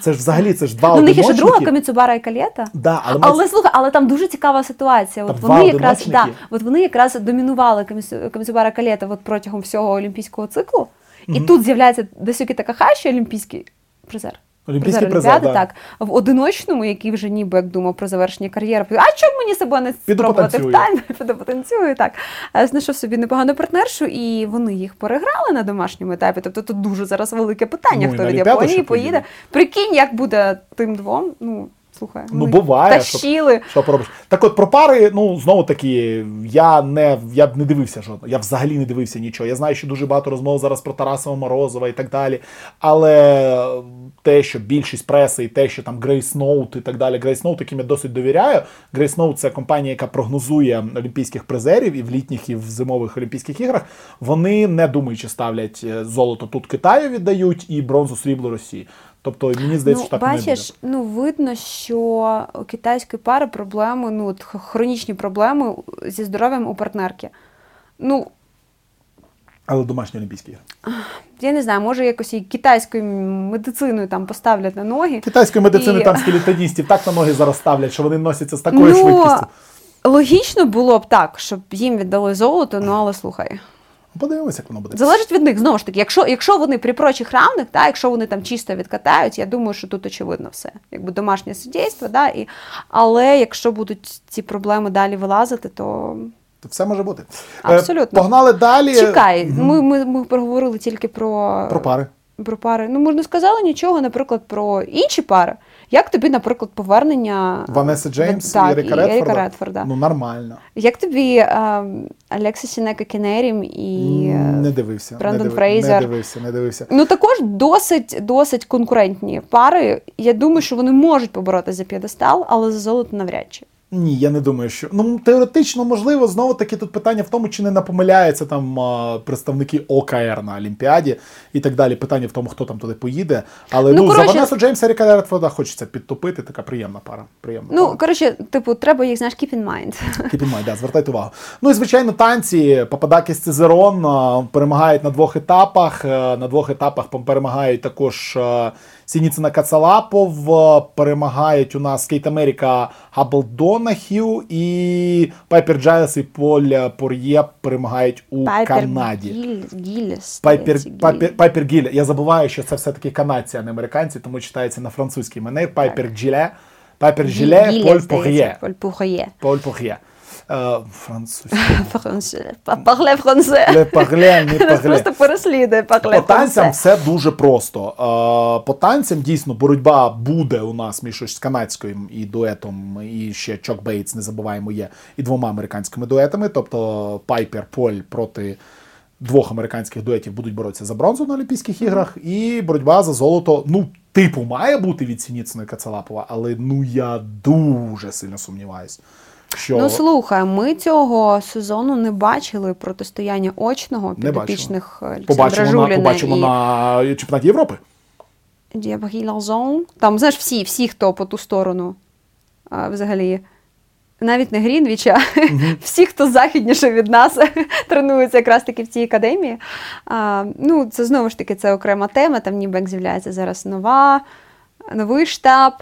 A: Це ж взагалі це ж два
B: Ну, у них є ще друга Каміцубара і Калєта.
A: Да, але,
B: Але
A: ми-
B: слухай, але там дуже цікава ситуація. От вони якраз да, от вони якраз домінували Каміцу- Каміцубара Калєта от протягом всього олімпійського циклу. І тут з'являється Десюкі Такахаші, олімпійський призер.
A: Олімпійський
B: Олімпіади,
A: призер, да.
B: так. В одиночному, який вже ніби як думав про завершення кар'єри, а чому мені себе не
A: Піду
B: спробувати в
A: потанцюю.
B: тайм? Піду потанцюю, так. Е, Знайшов собі непогану партнершу, і вони їх переграли на домашньому етапі. Тобто тут дуже зараз велике питання,
A: Ну, і
B: хто
A: на
B: від
A: Олімпіаду
B: Японії
A: ще
B: поїде.
A: поїде.
B: Прикинь, як буде тим двом. Ну, слухай.
A: Ну, буває,
B: Тащили.
A: Що поробиш? Так от про пари, ну знову таки, я не я б не дивився жодного. Я взагалі не дивився нічого. Я знаю, що дуже багато розмов зараз про Тарасова Морозова і так далі. Але те, що більшість преси, і те, що там Grace Note і так далі, Grace Note, яким я досить довіряю. Grace Note – це компанія, яка прогнозує олімпійських призерів і в літніх, і в зимових Олімпійських іграх. Вони не думаючи ставлять е, золото тут Китаю віддають і бронзу срібло Росії. Тобто мені здається,
B: ну,
A: що так не буде.
B: бачиш, ну видно, що у китайської пари проблеми, ну от хронічні проблеми зі здоров'ям у партнерки. Ну,
A: Але домашні Олімпійські ігри.
B: я не знаю, може якось і китайською медициною там поставлять на ноги.
A: Китайської медицини
B: І-
A: там скелетоністів так на ноги зараз ставлять, що вони носяться з такою
B: ну,
A: швидкістю.
B: логічно було б так, щоб їм віддали золото, ну але слухай.
A: Подивимося, як воно буде.
B: Залежить від них, знову ж таки, якщо, якщо вони при прочих равних, та, якщо вони там чисто відкатають, я думаю, що тут очевидно все. Якби домашнє суддєйство, да, і, але якщо будуть ці проблеми далі вилазити, то
A: То Все може бути. Е,
B: Абсолютно.
A: Погнали далі.
B: чекай. Ми, ми, ми проговорили тільки про,
A: Про пари.
B: про пари. Ну, ми ж не сказали нічого, наприклад, про інші пари. Як тобі, наприклад, повернення
A: Ванеса Джеймс
B: так,
A: і Еріка Редфорда.
B: Редфорда?
A: Ну, нормально.
B: Як тобі е, Алекса Сінека Кенерім і е,
A: не дивився.
B: Брендон
A: не,
B: Фрейзер.
A: Не дивився, не дивився.
B: Ну також досить досить конкурентні пари. Я думаю, що вони можуть побороти за п'єдестал, але за золото навряд чи.
A: Ні, я не думаю, що ну теоретично можливо. Знову таки тут питання в тому, чи не напомиляються там представники ОКР на Олімпіаді і так далі. Питання в тому, хто там туди поїде. Але
B: Ну,
A: ну,
B: коротше-
A: за Ванесу Джеймса і Еріка Редфорда хочеться підтопити. Така приємна пара. Приємна
B: Ну
A: пара.
B: коротше, типу, треба їх знаєш, keep in mind.
A: Keep in mind, да, звертайте увагу. Ну і звичайно, танці Пападакіс Цезерон перемагають на двох етапах. Е, На двох етапах перемагають також е, Сініцина Кацалапов, е, перемагають у нас Кейт Америка Габл Донахю і Пайпер Джайлс і Поль Пор'є перемагають у Канаді.
B: Гіль, Гілліс.
A: Пайпер, Пайпер, Пайпер Гілля. Я забуваю, що це все-таки канадці, а не американці, тому читається на французькій манері. Пайпер Джиле, Пайпер
B: Гілля,
A: Поль Пор'є.
B: Поль Пухоє.
A: Поль Пор'є. Е, французька.
B: Франце. Парле франце.
A: Le parler, не parler.
B: просто переслідує парле
A: По танцям все дуже просто. Е, По танцям дійсно боротьба буде у нас між ось канадським і дуетом, і ще Чок Бейтс, не забуваємо, є і двома американськими дуетами. Тобто Пайпер Поль проти двох американських дуетів будуть боротися за бронзу на Олімпійських іграх, і боротьба за золото, ну, типу, має бути від Сініцина і Кацалапова, але ну я дуже сильно сумніваюсь. Що
B: Ну слухай, ми цього сезону не бачили протистояння очного підопічних е,
A: побачимо, на, побачимо
B: і
A: на чемпіонаті Європи.
B: Там, знаєш, всі, всі, хто по ту сторону а, взагалі. Навіть не Грінвіча, всі, хто західніше від нас, тренуються якраз таки в цій академії. А, ну, це знову ж таки це окрема тема. Там ніби як з'являється зараз нова, новий штаб.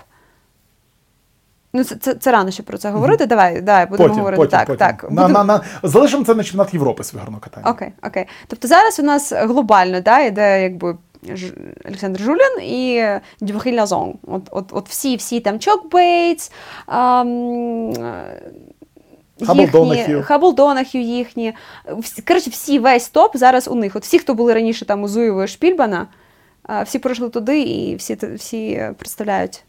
B: Ну, це, це, це рано ще про це говорити. Давай, давай, будемо
A: Потім,
B: говорити
A: потім,
B: так.
A: потім.
B: так.
A: На,
B: Будемо-
A: на, на, залишимо це на чемпіонат Європи з фігурного катання.
B: Окей, окей. Тобто зараз у нас глобально да, йде якби Ж- Олександр Жулін і Дюбрей і Лазон. От, от, от всі, всі там Чок Бейтс, ем, е,
A: Хаббл
B: їхні-
A: Донахью.
B: Їхні. Всі, коротше, всі весь топ зараз у них. От всі, хто були раніше там у Зуєва і Шпільбанда, е, всі пройшли туди і всі, всі представляють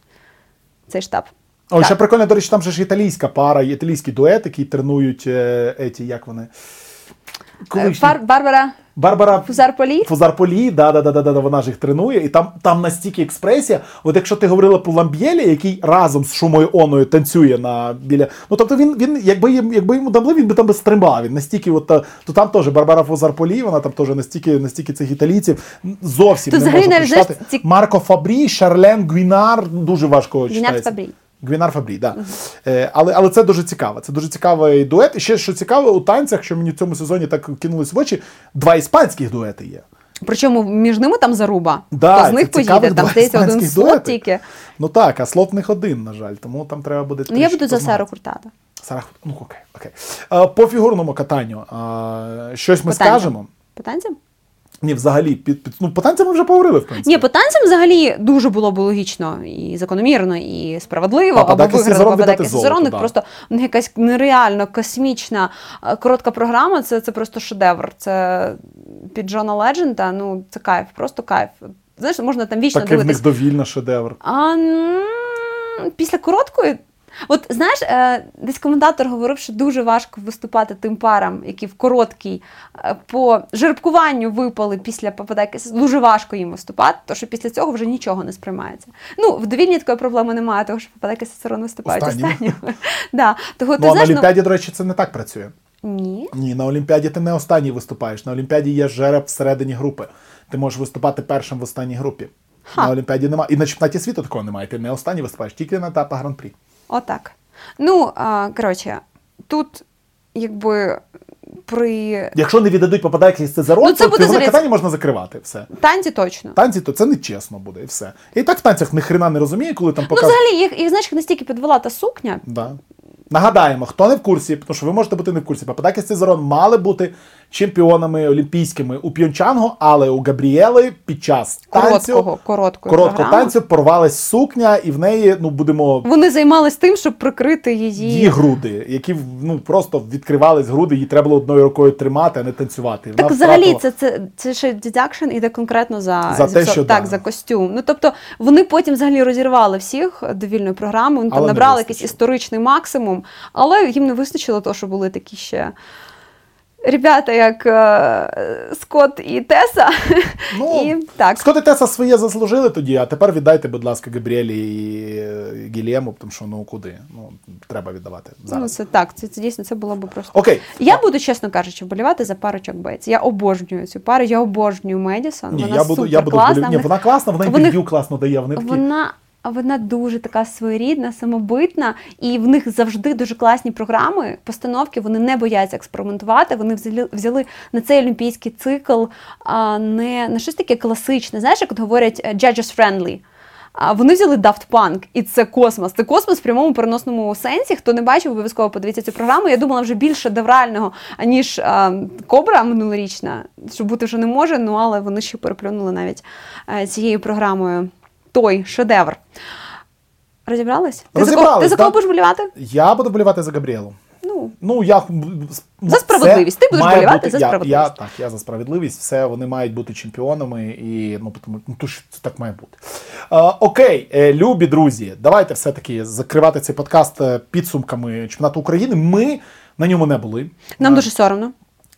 B: цей штаб.
A: О, ще прикольно, до речі, там же ж італійська пара, італійський дует, який тренують е, еті, як вони.
B: Е,
A: Колишні.
B: Бар- Барбара
A: Барбара
B: Фузарполі.
A: Фузарполі, да, да, да, да, да, вона ж їх тренує, і там, там настільки експресія. От якщо ти говорила про Ламб'єлі, який разом з Шумою Оною танцює на біля. Ну тобто він, він якби, їм- якби йому дали, він би там би стримав. Він настільки, от, та- то там теж Барбара Фузарполі, вона там теж настільки, настільки цих італійців зовсім
B: Тут
A: не
B: взагалі
A: можна
B: навіть,
A: прочитати.
B: ці-
A: Марко Фабрі, Шарлен Гвінар, дуже важко
B: Гвінар
A: читається.
B: Фабрі.
A: Гвінар Фабрі, да. Е, але, але це дуже цікаво. Це дуже цікавий дует. І ще що цікаво, у танцях, що мені в цьому сезоні так кинулось в очі, два іспанських дуети є.
B: Причому між ними там заруба.
A: Да,
B: Хто з них поїде? Там здається один слот
A: дуети.
B: тільки.
A: Ну так, а слот них один, на жаль, тому там треба буде.
B: Ну, я буду за Сару. Куртадо.
A: Сара, ну окей, окей. Е, по фігурному катанню. щось ми
B: По танцям.
A: скажемо.
B: По танцям?
A: Ні, взагалі, під, під, ну, по танцям ми вже поговорили, в принципі.
B: Ні, по танцям взагалі дуже було б логічно і закономірно, і справедливо,
A: Пападакис
B: виграли
A: Сезерон віддати
B: Пападакис
A: золото,
B: Сезерон. У них
A: да.
B: Просто у них якась нереально космічна е, коротка програма. Це, це просто шедевр. Це під Джона Ледженда. Ну це кайф, просто кайф. Знаєш, можна там вічно
A: Такий в них довільно шедевр.
B: А після короткої. От знаєш, е, десь коментатор говорив, що дуже важко виступати тим парам, які в короткій е, по жеребкуванню випали після попадаки. Дуже важко їм виступати, тому що після цього вже нічого не сприймається. Ну, в довільні такої проблеми немає, тому що попадаки Сесерон виступають. Да. Того, ти
A: Ну, а на
B: ну,
A: Олімпіаді, до речі, це не так працює.
B: Ні.
A: Ні, на Олімпіаді ти не останній виступаєш. На Олімпіаді є жереб всередині групи. Ти можеш виступати першим в останній групі.
B: Ха.
A: На Олімпіаді немає. І на чемпіонаті світу такого немає. Ти не останній виступаєш, тільки на етапах гран-прі.
B: Отак. Ну, а, коротше, тут якби при
A: Якщо не віддадуть попадайки з Цезарон,
B: Ну, це
A: то
B: буде заліз-
A: катання можна закривати. Все.
B: танці точно.
A: Танці, то це не чесно буде, і все. І так в танцях ніхрена не розуміє, коли там
B: Ну, взагалі, їх, їх знаєш, настільки підвела та сукня.
A: Да. Нагадаємо, хто не в курсі, тому що ви можете бути не в курсі. Пападаки з Сізерон мали бути чемпіонами олімпійськими у П'йончангу, але у Габріели під час танцю,
B: Короткого,
A: танцю порвалась сукня, і в неї, ну, будемо
B: Вони займались тим, щоб прикрити її.
A: її груди, які ну, просто відкривались груди, її треба було одною рукою тримати, а не танцювати.
B: Так,
A: Вона
B: взагалі,
A: втратила-
B: це, це, це ще deduction іде конкретно за,
A: За те, що
B: так,
A: да.
B: за костюм. Ну тобто вони потім взагалі розірвали всіх до вільної програми, вони там набрали якийсь історичний максимум, але їм не вистачило того, що були такі ще. Ребята, як е, Скотт і Теса,
A: Ну,
B: і так.
A: Скоти Теса своє заслужили тоді, а тепер віддайте, будь ласка, Габріелі і е, Гілєму, тому що ну куди? Ну, треба віддавати
B: Ну, це так, це, це дійсно це було б просто.
A: Окей.
B: Я буду, чесно кажучи, вболівати за парочок Бейтс. Я обожнюю цю пару, я обожнюю Медісон.
A: Ні,
B: вона
A: я буду, я буду
B: класна.
A: Ні, вона класна, вона інтерв'ю класно дає. Вони такі.
B: Вона, вона дуже така своєрідна, самобитна, і в них завжди дуже класні програми, постановки. Вони не бояться експериментувати. Вони взяли, взяли на цей олімпійський цикл а, не на щось таке класичне. Знаєш, як от говорять е, judges friendly. А вони взяли Daft Punk, і це космос. Це космос в прямому переносному сенсі. Хто не бачив, обов'язково подивіться цю програму. Я думала вже більше шедеврального, аніж а, Кобра минулорічна, що бути вже не може. Ну але вони ще переплюнули навіть е, цією програмою той шедевр. Розібрались? Ти за кого,
A: Розібрались,
B: ти за кого будеш болівати?
A: Я буду болівати за Габріелу.
B: Ну Ну,
A: я
B: За справедливість. Ти будеш болівати
A: бути-
B: за
A: я, Я,
B: справедливість.
A: так, я за справедливість. Все, вони мають бути чемпіонами, і ну, тому, ну то ж це так має бути. Е, окей, е, любі друзі, давайте все-таки закривати цей подкаст е, підсумками чемпіонату України. Ми на ньому не були.
B: нам
A: Е,
B: дуже соромно.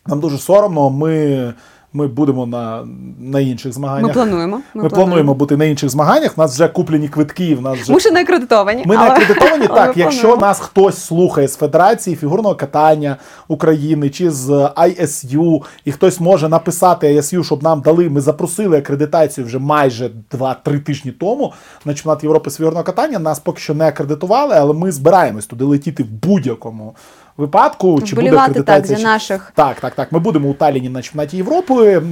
A: нам дуже соромно. Ми, ми будемо на, на інших змаганнях.
B: Ми плануємо.
A: Ми, плануємо бути на інших змаганнях. У нас вже куплені квитки. В нас вже
B: Ми ще не акредитовані.
A: ми не
B: але-
A: акредитовані
B: але ми
A: так. Якщо
B: плануємо.
A: нас хтось слухає з Федерації фігурного катання України чи з ISU, і хтось може написати ISU, щоб нам дали. Ми запросили акредитацію вже майже 2-3 тижні тому на чемпіонат Європи з фігурного катання. Нас поки що не акредитували, але ми збираємось туди летіти в будь-якому випадку. Чи буде
B: Вболівати так
A: акредитація?
B: за наших.
A: так, так, так. Ми будемо у Талліні на чемпіонаті Європи.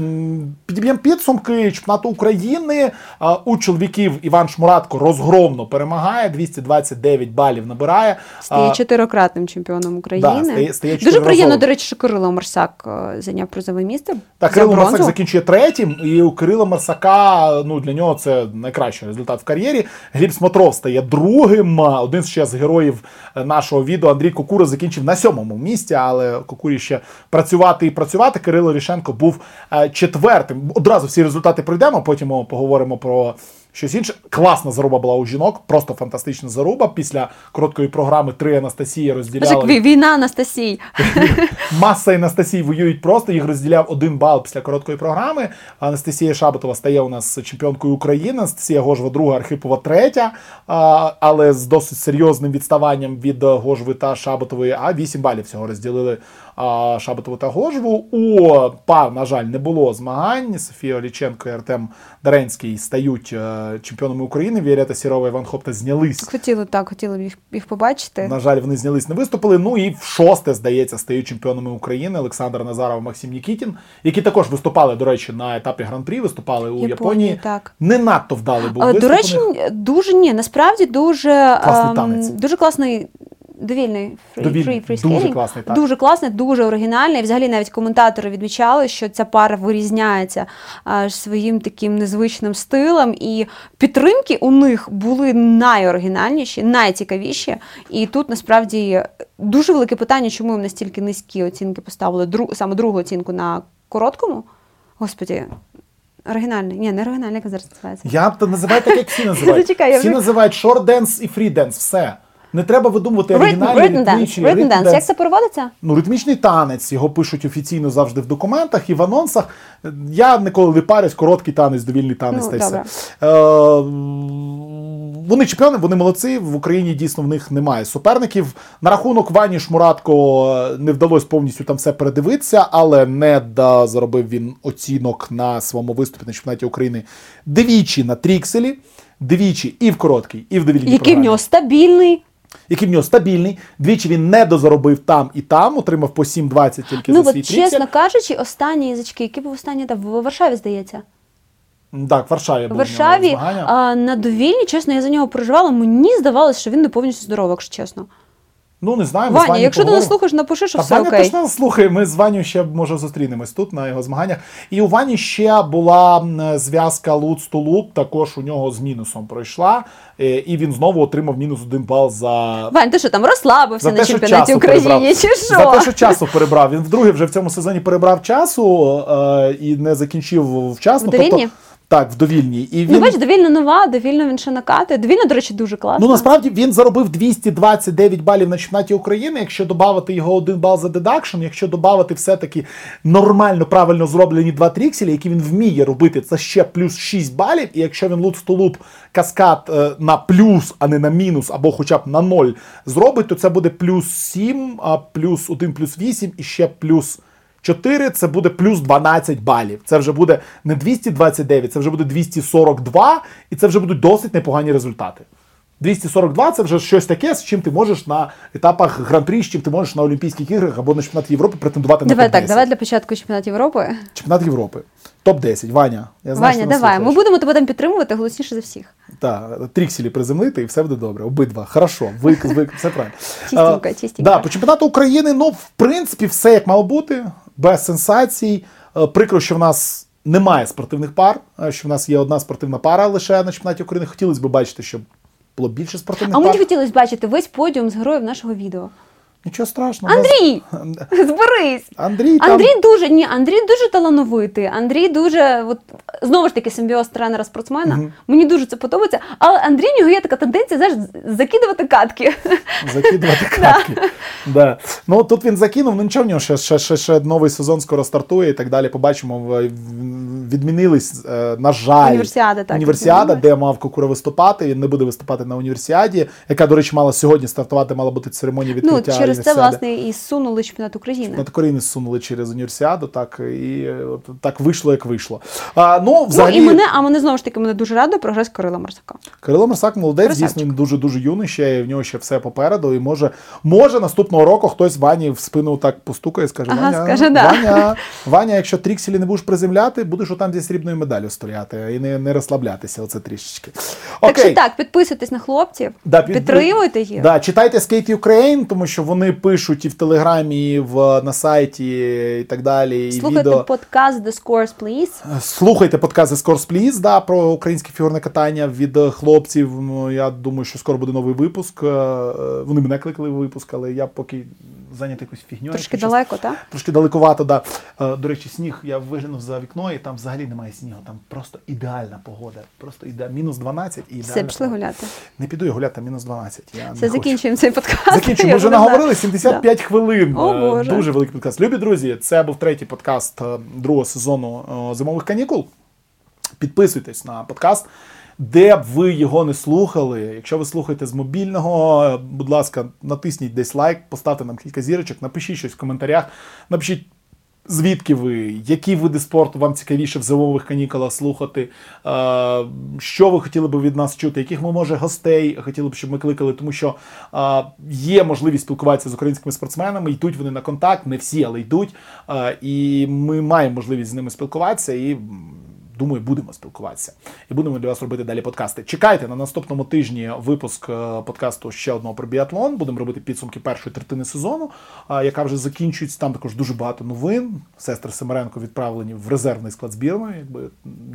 A: Підіб'ємо підсумки чемпіонату України. У чоловіків Іван Шмуратко розгромно перемагає, 229 балів набирає.
B: Стає чотирикратним чемпіоном України.
A: стає- стає
B: Дуже приємно, до речі, що Кирило Марсак е, зайняв призове місце.
A: Так, Кирило
B: бронзу.
A: Марсак закінчує третім, і у Кирила Марсака ну для нього це найкращий результат в кар'єрі. Гліб Смотров стає другим. Один ще з героїв е, нашого відео Андрій Кокура закінчив на сьомому місці, але Кокурі ще працювати і працювати. Кирило Рішенко був е, четвертим. Одразу всі результати пройдемо. Потім поговоримо про. Щось інше класна заруба була у жінок, просто фантастична заруба. Після короткої програми три Анастасії розділяли.
B: як війна Анастасій.
A: Маса Анастасій воюють просто. Їх розділяв один бал після короткої програми. Анастасія Шабатова стає у нас чемпіонкою України. Анастасія Гожва друга, Архипова третя, але з досить серйозним відставанням від Гожви та Шабатової. А 8 балів всього розділили Шабатову та Гожву. У пар, на жаль, не було змагань. Софія Оліченко і Артем Даренський стають е, чемпіонами України. Віолетта Сірова і Іван Хопта знялись
B: Хотіли так, хотіли б їх, їх побачити.
A: на жаль, вони знялись, не виступили. Ну і в шосте, здається, стають чемпіонами України Олександр Назаров, Максим Нікітін, які також виступали, до речі, на етапі гран-прі, виступали у
B: Японії,
A: Японії.
B: так.
A: Не надто вдалий був
B: А,
A: виступ.
B: До речі, дуже ні, насправді дуже
A: Класний
B: ем,
A: танець.
B: дуже класний. Довільний фрі,
A: дуже класний, так.
B: дуже класний, дуже оригінальний. Взагалі навіть коментатори відмічали, що ця пара вирізняється а, своїм таким незвичним стилем, і підтримки у них були найоригінальніші, найцікавіші. І тут насправді дуже велике питання, чому їм настільки низькі оцінки поставили дру, саме другу оцінку на короткому. Господі, оригінальний. Ні, не оригінальний, як зараз називається.
A: Я б то називаю так, як всі називають.
B: Зачекай, я
A: всі
B: вже-
A: називають шорт денс і фрі денс. Все. Не треба видумувати
B: Written,
A: оригінальні ритмічні. Rhythm
B: dance. Як це переводиться?
A: Ну, ритмічний танець, його пишуть офіційно завжди в документах і в анонсах. Я ніколи не парюсь, короткий танець, довільний танець
B: Ну,
A: та все. Е, вони чемпіони, вони молодці. В Україні дійсно в них немає суперників. На рахунок Вані Шмуратко не вдалося повністю там все передивитися, але не да, заробив він оцінок на своєму виступі на чемпіонаті України двічі на трікселі, двічі і в короткій, і в довільній
B: Який в нього стабільний.
A: Який в нього стабільний. Двічі він не дозаробив там і там, отримав по 7,20 тільки
B: Ну
A: за
B: от
A: свій
B: чесно
A: тріксель.
B: кажучи, останні язички, які був останній етап в Варшаві, здається.
A: Так, в Варшаві був
B: Варшаві
A: в змагання.
B: а, на довільні, чесно, я за нього переживала. Мені здавалося, що він не повністю здоровий, якщо чесно.
A: Ну, не знаю, ми з
B: Ваня,
A: Ванею
B: якщо ти нас
A: поговоримо.
B: слухаєш, напиши, що
A: Та
B: все
A: Ваня
B: окей.
A: точно нас слухає. Ми з Ваню ще може зустрінемось тут на його змаганнях. І у Вані ще була зв'язка лутц тулуп, також у нього з мінусом пройшла. Е, І він знову отримав мінус один бал за.
B: Вань, ти що там розслабився
A: За
B: на
A: те,
B: чемпіонаті України, чи що?
A: За те, що часу перебрав. Він вдруге вже в цьому сезоні перебрав часу е, і не закінчив вчасно.
B: В?
A: Тобто, так, в довільній. І він,
B: Ну, бач, довільно нова, довільно він ще накатує. Довільно, до речі, дуже класно.
A: Ну насправді він заробив 229 балів на чемпіонаті України. Якщо додати його один бал за deduction, якщо додати все-таки нормально, правильно зроблені два трікселі, які він вміє робити, це ще плюс 6 балів. І якщо він луц тулуп каскад е, на плюс, а не на мінус, або хоча б на 0 зробить, то це буде плюс 7, а плюс 1 плюс 8 і ще плюс. 4 це буде плюс 12 балів. Це вже буде не 229, це вже буде 242, і це вже будуть досить непогані результати. 242 це вже щось таке, з чим ти можеш на етапах гран-прі, з чим ти можеш на Олімпійських іграх або на чемпіонаті Європи претендувати на
B: Давай
A: топ-10.
B: так, давай для початку чемпіонат Європи.
A: Чемпіонат Європи. Топ-10. Ваня. Я знаю,
B: Ваня,
A: що ти нас
B: давай. Ми будемо тебе там підтримувати голосніше за всіх.
A: Так, трікселі приземлити і все буде добре. Обидва. Хорошо. Вик, звик, все правильно.
B: Чистенько,
A: Е,
B: чистенько.
A: Да, по чемпіонату України, ну, в принципі, все як мало бути, без сенсацій. Е, Прикро, що в нас немає спортивних пар, е, що в нас є одна спортивна пара лише на чемпіонаті України. Хотілося б бачити, щоб було більше спортивних
B: А
A: пар.
B: мені хотілося бачити весь подіум з героїв нашого відео.
A: Нічого страшного.
B: Андрій, зберись!
A: Андрій там.
B: Андрій дуже ні, Андрій дуже талановитий. Андрій дуже, от знову ж таки, симбіоз тренера спортсмена.
A: Мгм.
B: Мені дуже це подобається. Але Андрій в нього є така тенденція, знаєш, закидувати катки.
A: Закидувати катки. да. Ну тут він закинув, ну нічого в нього ще, ще, ще, ще новий сезон скоро стартує і так далі. Побачимо, відмінились, е, на жаль,
B: Універсіада, так,
A: універсіада, де мав Кокура виступати. Він не буде виступати на універсіаді, яка, до речі, мала сьогодні стартувати, мала бути церемонія
B: Ну,
A: відкриття.
B: Через це, власне, і сунули чемпіонат України.
A: На України зсунули через універсіаду, так і от, так вийшло, як вийшло. А, ну, взагалі,
B: Ну і мене, а мене знову ж таки мене дуже радує прогрес Кирила Марсака.
A: Кирило Марсак молодець,
B: Красавчик.
A: дійсно він дуже дуже юний ще, і в нього ще все попереду. І може, може наступного року хтось Вані в спину так постукає і скаже:
B: Ага,
A: Ваня,
B: скаже, да.
A: Ваня, Ваня, якщо трікселі не будеш приземляти, будеш отам зі срібною медаллю стояти і не, не розслаблятися. Оце трішечки.
B: Так що так, підписуйтесь на хлопців,
A: Да, під-
B: підтримуйте їх.
A: Да, читайте Skate Ukraine, тому що вони пишуть і в Телеграмі, і в, на сайті, і так далі. І
B: Слухайте
A: відео.
B: подкаст The Scores, Please.
A: Слухайте подкаст The Scores Please, да, про українське фігурне катання від е, хлопців. Ну, я думаю, що скоро буде новий випуск. Е, е, Вони мене кликали в випуск, але я поки зайнятий якоюсь фігньою.
B: Трошки
A: якщо
B: далеко, так?
A: Трошки далекувато, да. Е, До речі, сніг я виглянув за вікно, і там взагалі немає снігу. Там просто ідеальна погода. Просто іде мінус 12 і ідеальна
B: Все, пішли
A: погода.
B: гуляти.
A: Не піду я гуляти, мінус 12. Я не
B: Все,
A: хочу.
B: закінчуємо цей подкаст.
A: Закінчимо.
B: Я
A: Ми вже наговорили 75 хвилин.
B: О,
A: Е,
B: Боже.
A: Дуже великий подкаст. Любі друзі, це був третій подкаст е, другого сезону зимових канікул. Підписуйтесь на подкаст. Де б ви його не слухали, якщо ви слухаєте з мобільного, будь ласка, натисніть десь лайк, поставте нам кілька зірочок, напишіть щось в коментарях, напишіть, звідки ви, які види спорту вам цікавіше в зимових канікулах слухати, е, що ви хотіли б від нас чути, яких ми, може, гостей хотіли б, щоб ми кликали, тому що е, є можливість спілкуватися з українськими спортсменами, йдуть вони на контакт, не всі, але йдуть. Е, і ми маємо можливість з ними спілкуватися і. Думаю, будемо спілкуватися і будемо для вас робити далі подкасти. Чекайте на наступному тижні випуск е, подкасту ще одного про біатлон. Будемо робити підсумки першої третини сезону, яка вже закінчується. Там також дуже багато новин. Сестри Семеренко відправлені в резервний склад збірної. Якби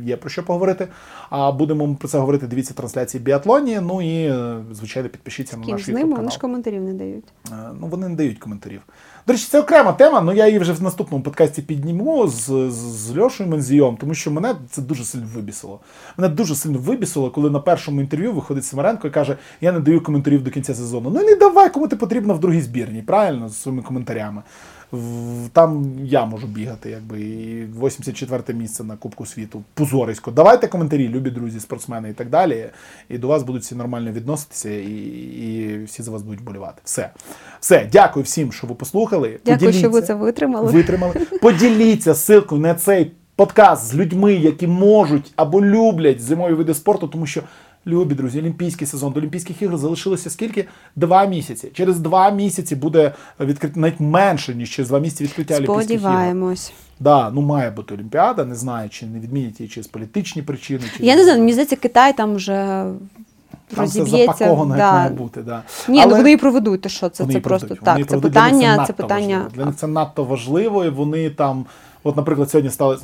A: є про що поговорити. А будемо про це говорити. Дивіться трансляції біатлоні. Ну і е, звичайно підпишіться на
B: Ким
A: наш
B: з ними, вони ж коментарів не дають.
A: Е, Ну, вони не дають коментарів. До речі, це окрема тема, але я її вже в наступному подкасті підніму з, з, з Льошою Мензійом, тому що мене це дуже сильно вибісило. Мене дуже сильно вибісило, коли на першому інтерв'ю виходить Семаренко і каже: Я не даю коментарів до кінця сезону. Ну не давай, кому ти потрібно в другій збірні, правильно, з своїми коментарями. Там я можу бігати, якби і 84 місце на Кубку світу. Позорисько. Давайте коментарі, любі друзі, спортсмени і так далі. І до вас будуть всі нормально відноситися, і, і всі за вас будуть болювати. Все. Все, дякую всім, що ви послухали.
B: Дякую, що ви це витримали.
A: Витримали. Поділіться ссылкою на цей подкаст з людьми, які можуть або люблять зимові види спорту, тому що. Любі друзі, Олімпійський сезон до Олімпійських ігор залишилося скільки? Два місяці. Через два місяці буде відкрито навіть менше, ніж через два місяці відкриття Олімпійських ігор.
B: Сподіваємось.
A: Да, ну має бути Олімпіада, не знаю, чи не відмінять її через політичні причини. Чи
B: Я не знаю, мені здається, Китай там вже
A: там все
B: розіб'ється.
A: запаковано, як має бути. Да.
B: Ні,
A: Але
B: ну вони і проведуть, то що це,
A: вони
B: це просто
A: вони
B: так. Це питання,
A: надто
B: це питання.
A: важливо. Для них це надто важливо, і вони там, от, наприклад, сьогодні стали.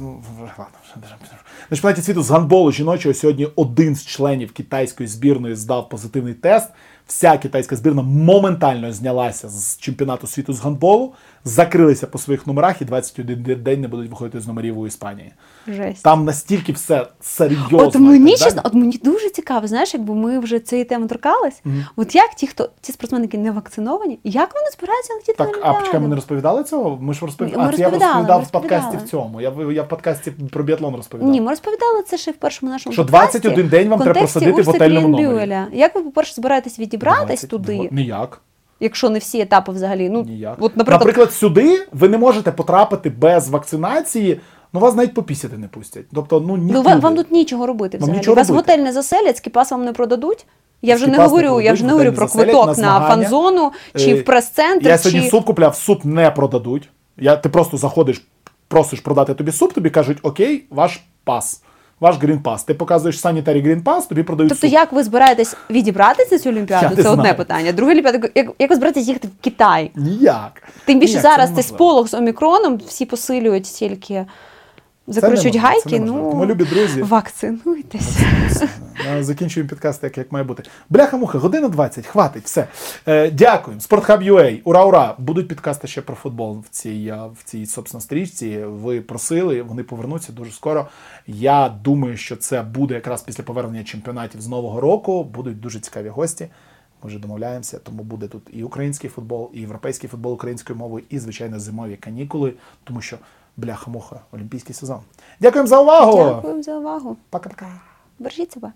A: На чемпіонаті світу з гандболу жіночого сьогодні один з членів китайської збірної здав позитивний тест. Вся китайська збірна моментально знялася з чемпіонату світу з гандболу, закрилися по своїх номерах і 21 день не будуть виходити з номерів у Іспанії.
B: Жесть.
A: Там настільки все серйозно.
B: От мені чесно, от мені дуже цікаво, знаєш, якби ми вже цієї теми торкались. От як ті, хто ті спортсмени, які не вакциновані, як вони збираються летіти
A: Так,
B: на
A: а почекай, ми не розповідали цього? Ми ж розповідали.
B: Ми
A: А, це я розповідав
B: ми
A: в подкасті в цьому. Я, я в подкасті про біатлон розповідав.
B: Ні, ми розповідали це ще в першому нашому
A: Що
B: подкасті.
A: 21 день вам треба
B: контексті
A: в готельному номері.
B: Як ви, по-перше, збираєтесь відібратись
A: 20,
B: туди,
A: Ніяк.
B: Якщо не всі етапи взагалі? Ну,
A: Ніяк.
B: от,
A: наприклад...
B: наприклад,
A: сюди ви не можете потрапити без вакцинації, ну вас навіть попісяти не пустять. Тобто, ну
B: ну, вам, вам тут нічого робити взагалі.
A: нічого
B: Вас
A: робити.
B: готель не заселять, скіпас вам не продадуть. Я вже не говорю, я вже не говорю про квиток
A: на
B: на фан-зону чи
A: Е,
B: в прес-центр.
A: Я
B: чи...
A: сьогодні суп купляв, суп не продадуть. Я, ти просто заходиш, просиш продати тобі суп, тобі кажуть, окей, ваш пас, ваш green pass. Ти показуєш санітарі Green Pass, тобі продають
B: Тобто,
A: суп.
B: як ви збираєтесь відібратися цю
A: Я
B: олімпіаду?
A: не
B: Це одне
A: знаю.
B: питання. Друге олімпіада, як, як ви збираєтесь їхати в Китай?
A: Ніяк.
B: Тим більше
A: Ніяк, це
B: зараз цей сполох з омікроном всі посилюють тільки. Закручують гайки, ну
A: Тому, любі друзі,
B: вакцинуйтесь.
A: Е, Закінчуємо підкаст так, як має бути. Бляха-муха, година 20, хватить, все. Е, дякуємо. Спортхаб.ua, ура, ура! Будуть підкасти ще про футбол в цій, е, в цій собственно, стрічці. Ви просили, вони повернуться дуже скоро. Я думаю, що це буде якраз після повернення чемпіонатів з Нового року. Будуть дуже цікаві гості. Ми вже домовляємося, тому буде тут і український футбол, і європейський футбол українською мовою, і, звичайно, зимові канікули, тому що бляха-муха, олімпійський сезон. Дякуємо за увагу!
B: Дякуємо за увагу.
A: Пока-пока.
B: Бережіть себе.